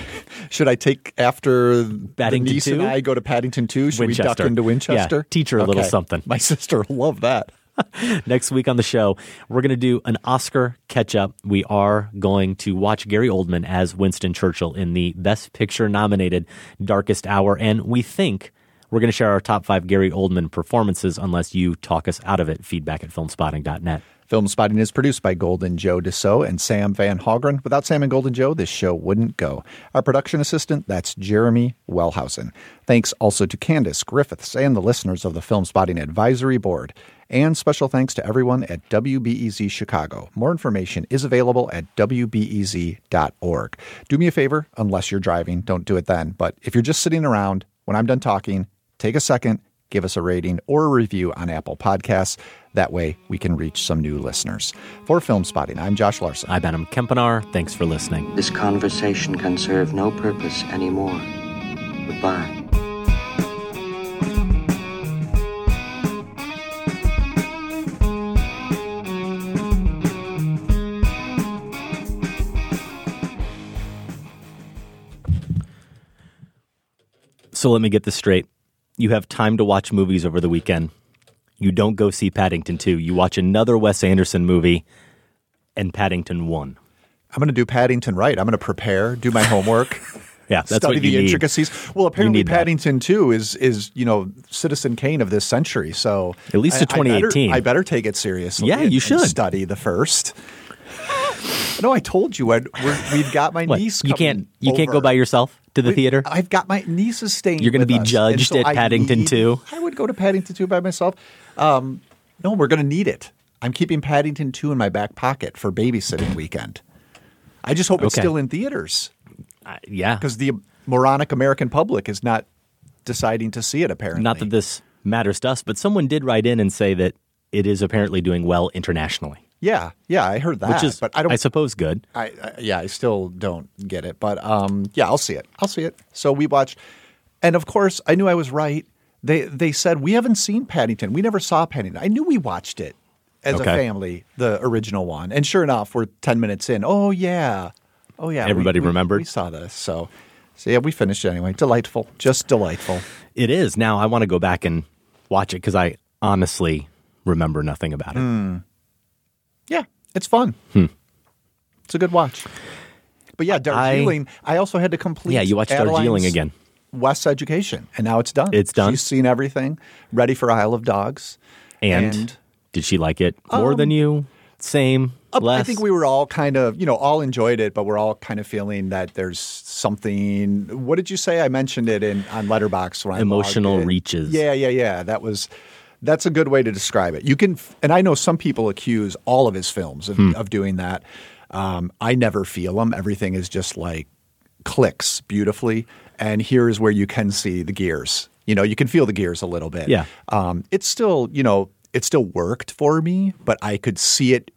should I take after Paddington the niece and I go to Paddington 2? Should we duck into Winchester? Yeah, teach her a little something. My sister will love that. Next week on the show, we're going to do an Oscar catch up. We are going to watch Gary Oldman as Winston Churchill in the Best Picture nominated Darkest Hour. And we think we're going to share our top five Gary Oldman performances unless you talk us out of it. Feedback at filmspotting.net. Film Spotting is produced by Golden Joe Deso and Sam Van Hallgren. Without Sam and Golden Joe, this show wouldn't go. Our production assistant, that's Jeremy Wellhausen. Thanks also to Candace Griffiths and the listeners of the Film Spotting Advisory Board. And special thanks to everyone at WBEZ Chicago. More information is available at WBEZ.org. Do me a favor, unless you're driving, don't do it then. But if you're just sitting around, when I'm done talking, take a second, give us a rating or a review on Apple Podcasts. That way we can reach some new listeners. For Film Spotting, I'm Josh Larsen. I'm Adam Kempenaar. Thanks for listening. This conversation can serve no purpose anymore. Goodbye. So let me get this straight. You have time to watch movies over the weekend. You don't go see Paddington 2. You watch another Wes Anderson movie and Paddington 1. I'm going to do Paddington right. I'm going to prepare, do my homework. Yeah, that's study what you the need. intricacies. Well, apparently need that. Paddington 2 is is, you know, Citizen Kane of this century. So At least to I- I better- 2018. I better, take it seriously. Yeah, and- you should. study the first. No, I told you I'd, we're, we've got my What? niece. You can't you can't go by yourself to the Wait, theater? I've got my nieces staying. You're gonna be us, judged so at I Paddington need- 2? I would go to Paddington 2 by myself. Um, no, we're going to need it. I'm keeping Paddington 2 in my back pocket for babysitting weekend. I just hope it's still in theaters. yeah. Because the moronic American public is not deciding to see it, apparently. Not that this matters to us, but someone did write in and say that it is apparently doing well internationally, Yeah, yeah, I heard that. which is, but I don't. I suppose, good. I, I yeah, I still don't get it, but um, yeah, I'll see it. I'll see it. So we watched, and of course, I knew I was right. They they said we haven't seen Paddington. We never saw Paddington. I knew we watched it as Okay. a family, the original one, and sure enough, we're ten minutes in. Oh yeah, oh yeah. Everybody we, remembered? We saw this. So, so yeah, we finished it anyway. Delightful, just delightful. It is. Now I want to go back and watch it because I honestly remember nothing about it. Hmm. Yeah, it's fun. Hmm. It's a good watch. But yeah, I- Darjeeling. I, also had to complete. Yeah, you watched Adeline's Darjeeling again. Wes Education, and now it's done. It's done? She's seen everything. Ready for Isle of Dogs. And, did she like it more Um, than you? Same? Less? I think we were all kind of, you know, all enjoyed it, but we're all kind of feeling that there's something. What did you say? I mentioned it in on Letterboxd when I Emotional reaches. Yeah, yeah, yeah. That was. That's a good way to describe it. You can, and I know some people accuse all of his films of, Hmm. of doing that. Um, I never feel them. Everything is just like clicks beautifully. And here's where you can see the gears You know, you can feel the gears a little bit. Yeah. Um, it's still, you know, it still worked for me, but I could see it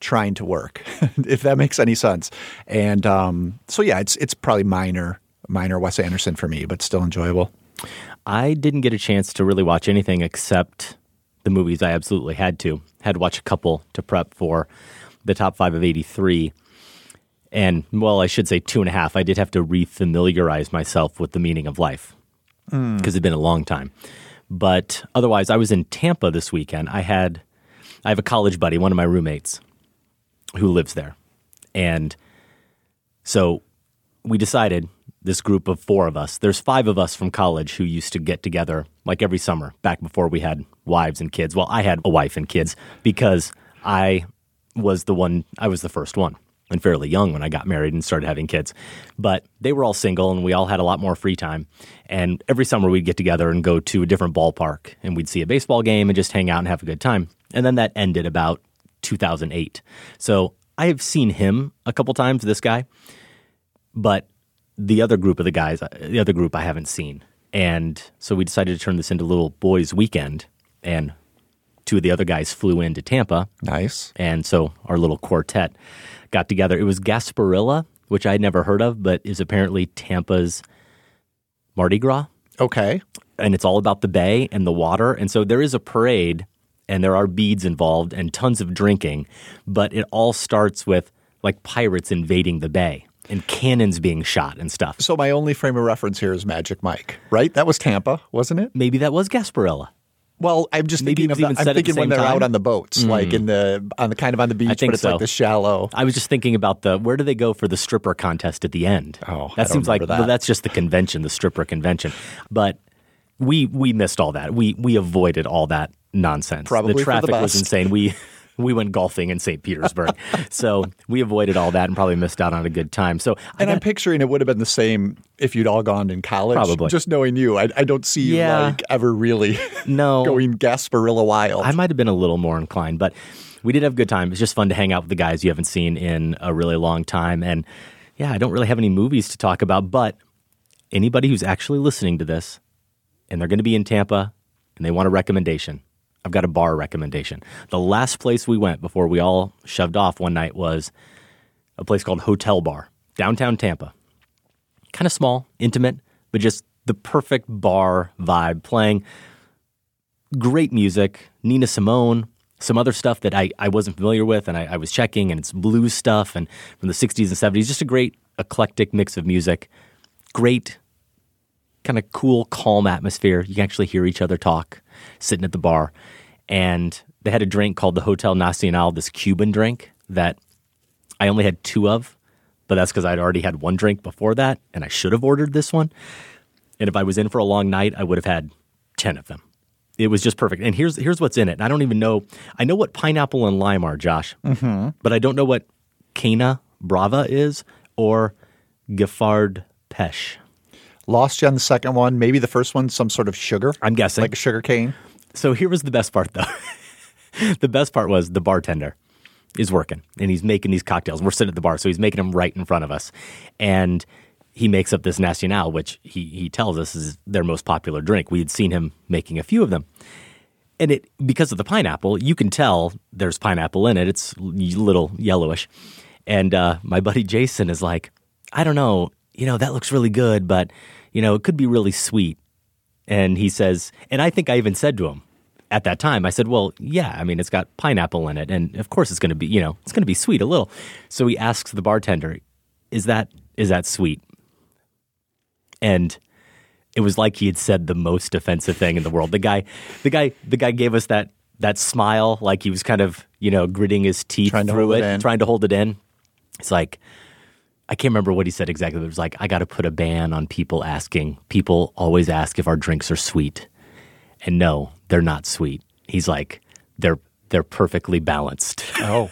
trying to work, if that makes any sense. And um, so yeah, it's it's probably minor minor Wes Anderson for me, but still enjoyable. I didn't get a chance to really watch anything except the movies I absolutely had to. Had to watch a couple to prep for the top five of 83. And, well, I should say two and a half. I did have to refamiliarize myself with the meaning of life because Mm. it'd been a long time. But otherwise, I was in Tampa this weekend. I had, I have a college buddy, one of my roommates, who lives there. And so we decided this group of four of us. There's five of us from college who used to get together like every summer back before we had wives and kids. Well i had a wife and kids because i was the one i was the first one and fairly young when i got married and started having kids. But they were all single and we all had a lot more free time. And every summer we'd get together and go to a different ballpark and we'd see a baseball game and just hang out and have a good time. And then that ended about 2008 so i have seen him a couple times this guy. But the other group of the guys, the other group I haven't seen. And so we decided to turn this into little boys' weekend. And two of the other guys flew into Tampa. Nice. And so our little quartet got together. It was Gasparilla, which I had never heard of, but is apparently Tampa's Mardi Gras. Okay. And it's all about the bay and the water. And so there is a parade and there are beads involved and tons of drinking, but it all starts with like pirates invading the bay and cannons being shot and stuff. So my only frame of reference here is Magic Mike, right? That was Tampa, wasn't it? Maybe that was Gasparilla. Well, I'm just Maybe thinking of the, I'm at the thinking when they're time. out on the boats, like Mm. in the on the kind of on the beach, but it's so. like the shallow. I was just thinking about the where do they go for the stripper contest at the end? Oh, that seems like remember well, that's just the convention, the stripper convention. But we we missed all that. We we avoided all that nonsense. Probably the the traffic was insane. We we went golfing in St. Petersburg, so we avoided all that and probably missed out on a good time. So And I'm picturing it would have been the same if you'd all gone in college. Probably. Just knowing you, I, I don't see you Yeah. like ever really no going Gasparilla wild. I might have been a little more inclined, but we did have a good time. It's just fun to hang out with the guys you haven't seen in a really long time. And yeah, I don't really have any movies to talk about, but anybody who's actually listening to this and they're going to be in Tampa and they want a recommendation, I've got a bar recommendation. The last place we went before we all shoved off one night was a place called Hotel Bar, downtown Tampa. Kind of small, intimate, but just the perfect bar vibe, playing great music, Nina Simone, some other stuff that I, I wasn't familiar with, and I, I was checking, and it's blues stuff and from the 60s and 70s. Just a great eclectic mix of music. Great, kind of cool, calm atmosphere. You can actually hear each other talk sitting at the bar. And they had a drink called the Hotel Nacional, this Cuban drink that I only had two of, but that's because I'd already had one drink before that, and I should have ordered this one. And if I was in for a long night, I would have had 10 of them. It was just perfect. And here's here's what's in it. And I don't even know. I know what pineapple and lime are, Josh, Mhm. but I don't know what Cana Brava is or Giffard Pêche. Lost you on the second one. Maybe the first one, some sort of sugar. I'm guessing. Like a sugar cane. So here was the best part, though. the best part was the bartender is working and he's making these cocktails. We're sitting at the bar, so he's making them right in front of us. And he makes up this Nacional, which he, he tells us is their most popular drink. We had seen him making a few of them. And it because of the pineapple, you can tell there's pineapple in it. It's a little yellowish. And uh, my buddy Jason is like, I don't know, you know, that looks really good, but, you know, it could be really sweet. And he says, and I think I even said to him at that time, I said, well, yeah, I mean, it's got pineapple in it. And of course it's going to be, you know, it's going to be sweet a little. So he asks the bartender, is that, is that sweet? And it was like he had said the most offensive thing in the world. The guy, the guy, the guy gave us that, that smile, like he was kind of, you know, gritting his teeth Trying through it, it in. trying to hold it in. It's like, I can't remember what he said exactly, but it was like, I got to put a ban on people asking. People always ask if our drinks are sweet. And no, they're not sweet. He's like, they're they're perfectly balanced. Oh.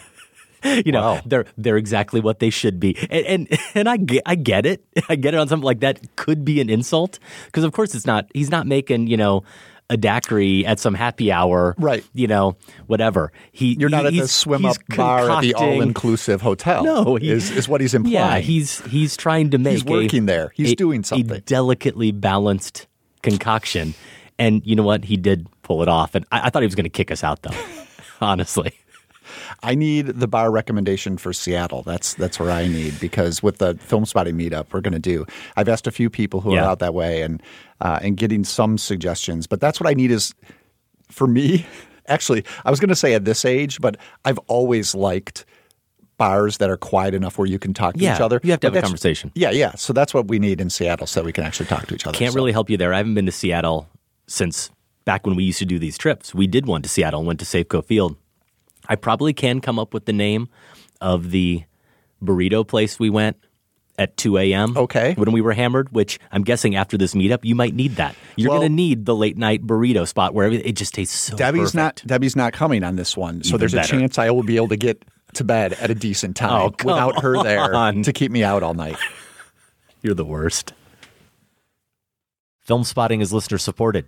you know, they're they're exactly what they should be. And and, and I get I get it. I get it on something like that could be an insult. Because of course it's not he's not making, you know, a daiquiri at some happy hour. Right. You know, whatever. He You're not he- at the swim up bar at the all inclusive hotel. No, he- is, is what he's implying. Yeah, he's he's trying to make He's working a, there. He's a- doing something. a delicately balanced concoction. And you know what? He did pull it off. And I, I thought he was going to kick us out, though, honestly. I need the bar recommendation for Seattle. That's that's where I need because with the film spotting meetup we're going to do. I've asked a few people who Yeah. are out that way and uh, and getting some suggestions. But that's what I need is for me. Actually, I was going to say at this age, but I've always liked bars that are quiet enough where you can talk to Yeah, each other. you have to But have a conversation. Yeah, yeah. So that's what we need in Seattle, so that we can actually talk to each other. Can't So- really help you there. I haven't been to Seattle since back when we used to do these trips. We did one to Seattle and went to Safeco Field. I probably can come up with the name of the burrito place we went at 2 a.m. Okay. When we were hammered, which I'm guessing after this meetup, you might need that. You're Well- going to need the late night burrito spot where it just tastes so Debbie's perfect. not Debbie's not coming on this one, so Even there's a chance I will be able to get to bed at a decent oh, time Oh, without her there to keep me out all night. You're the worst. Film Spotting is listener supported.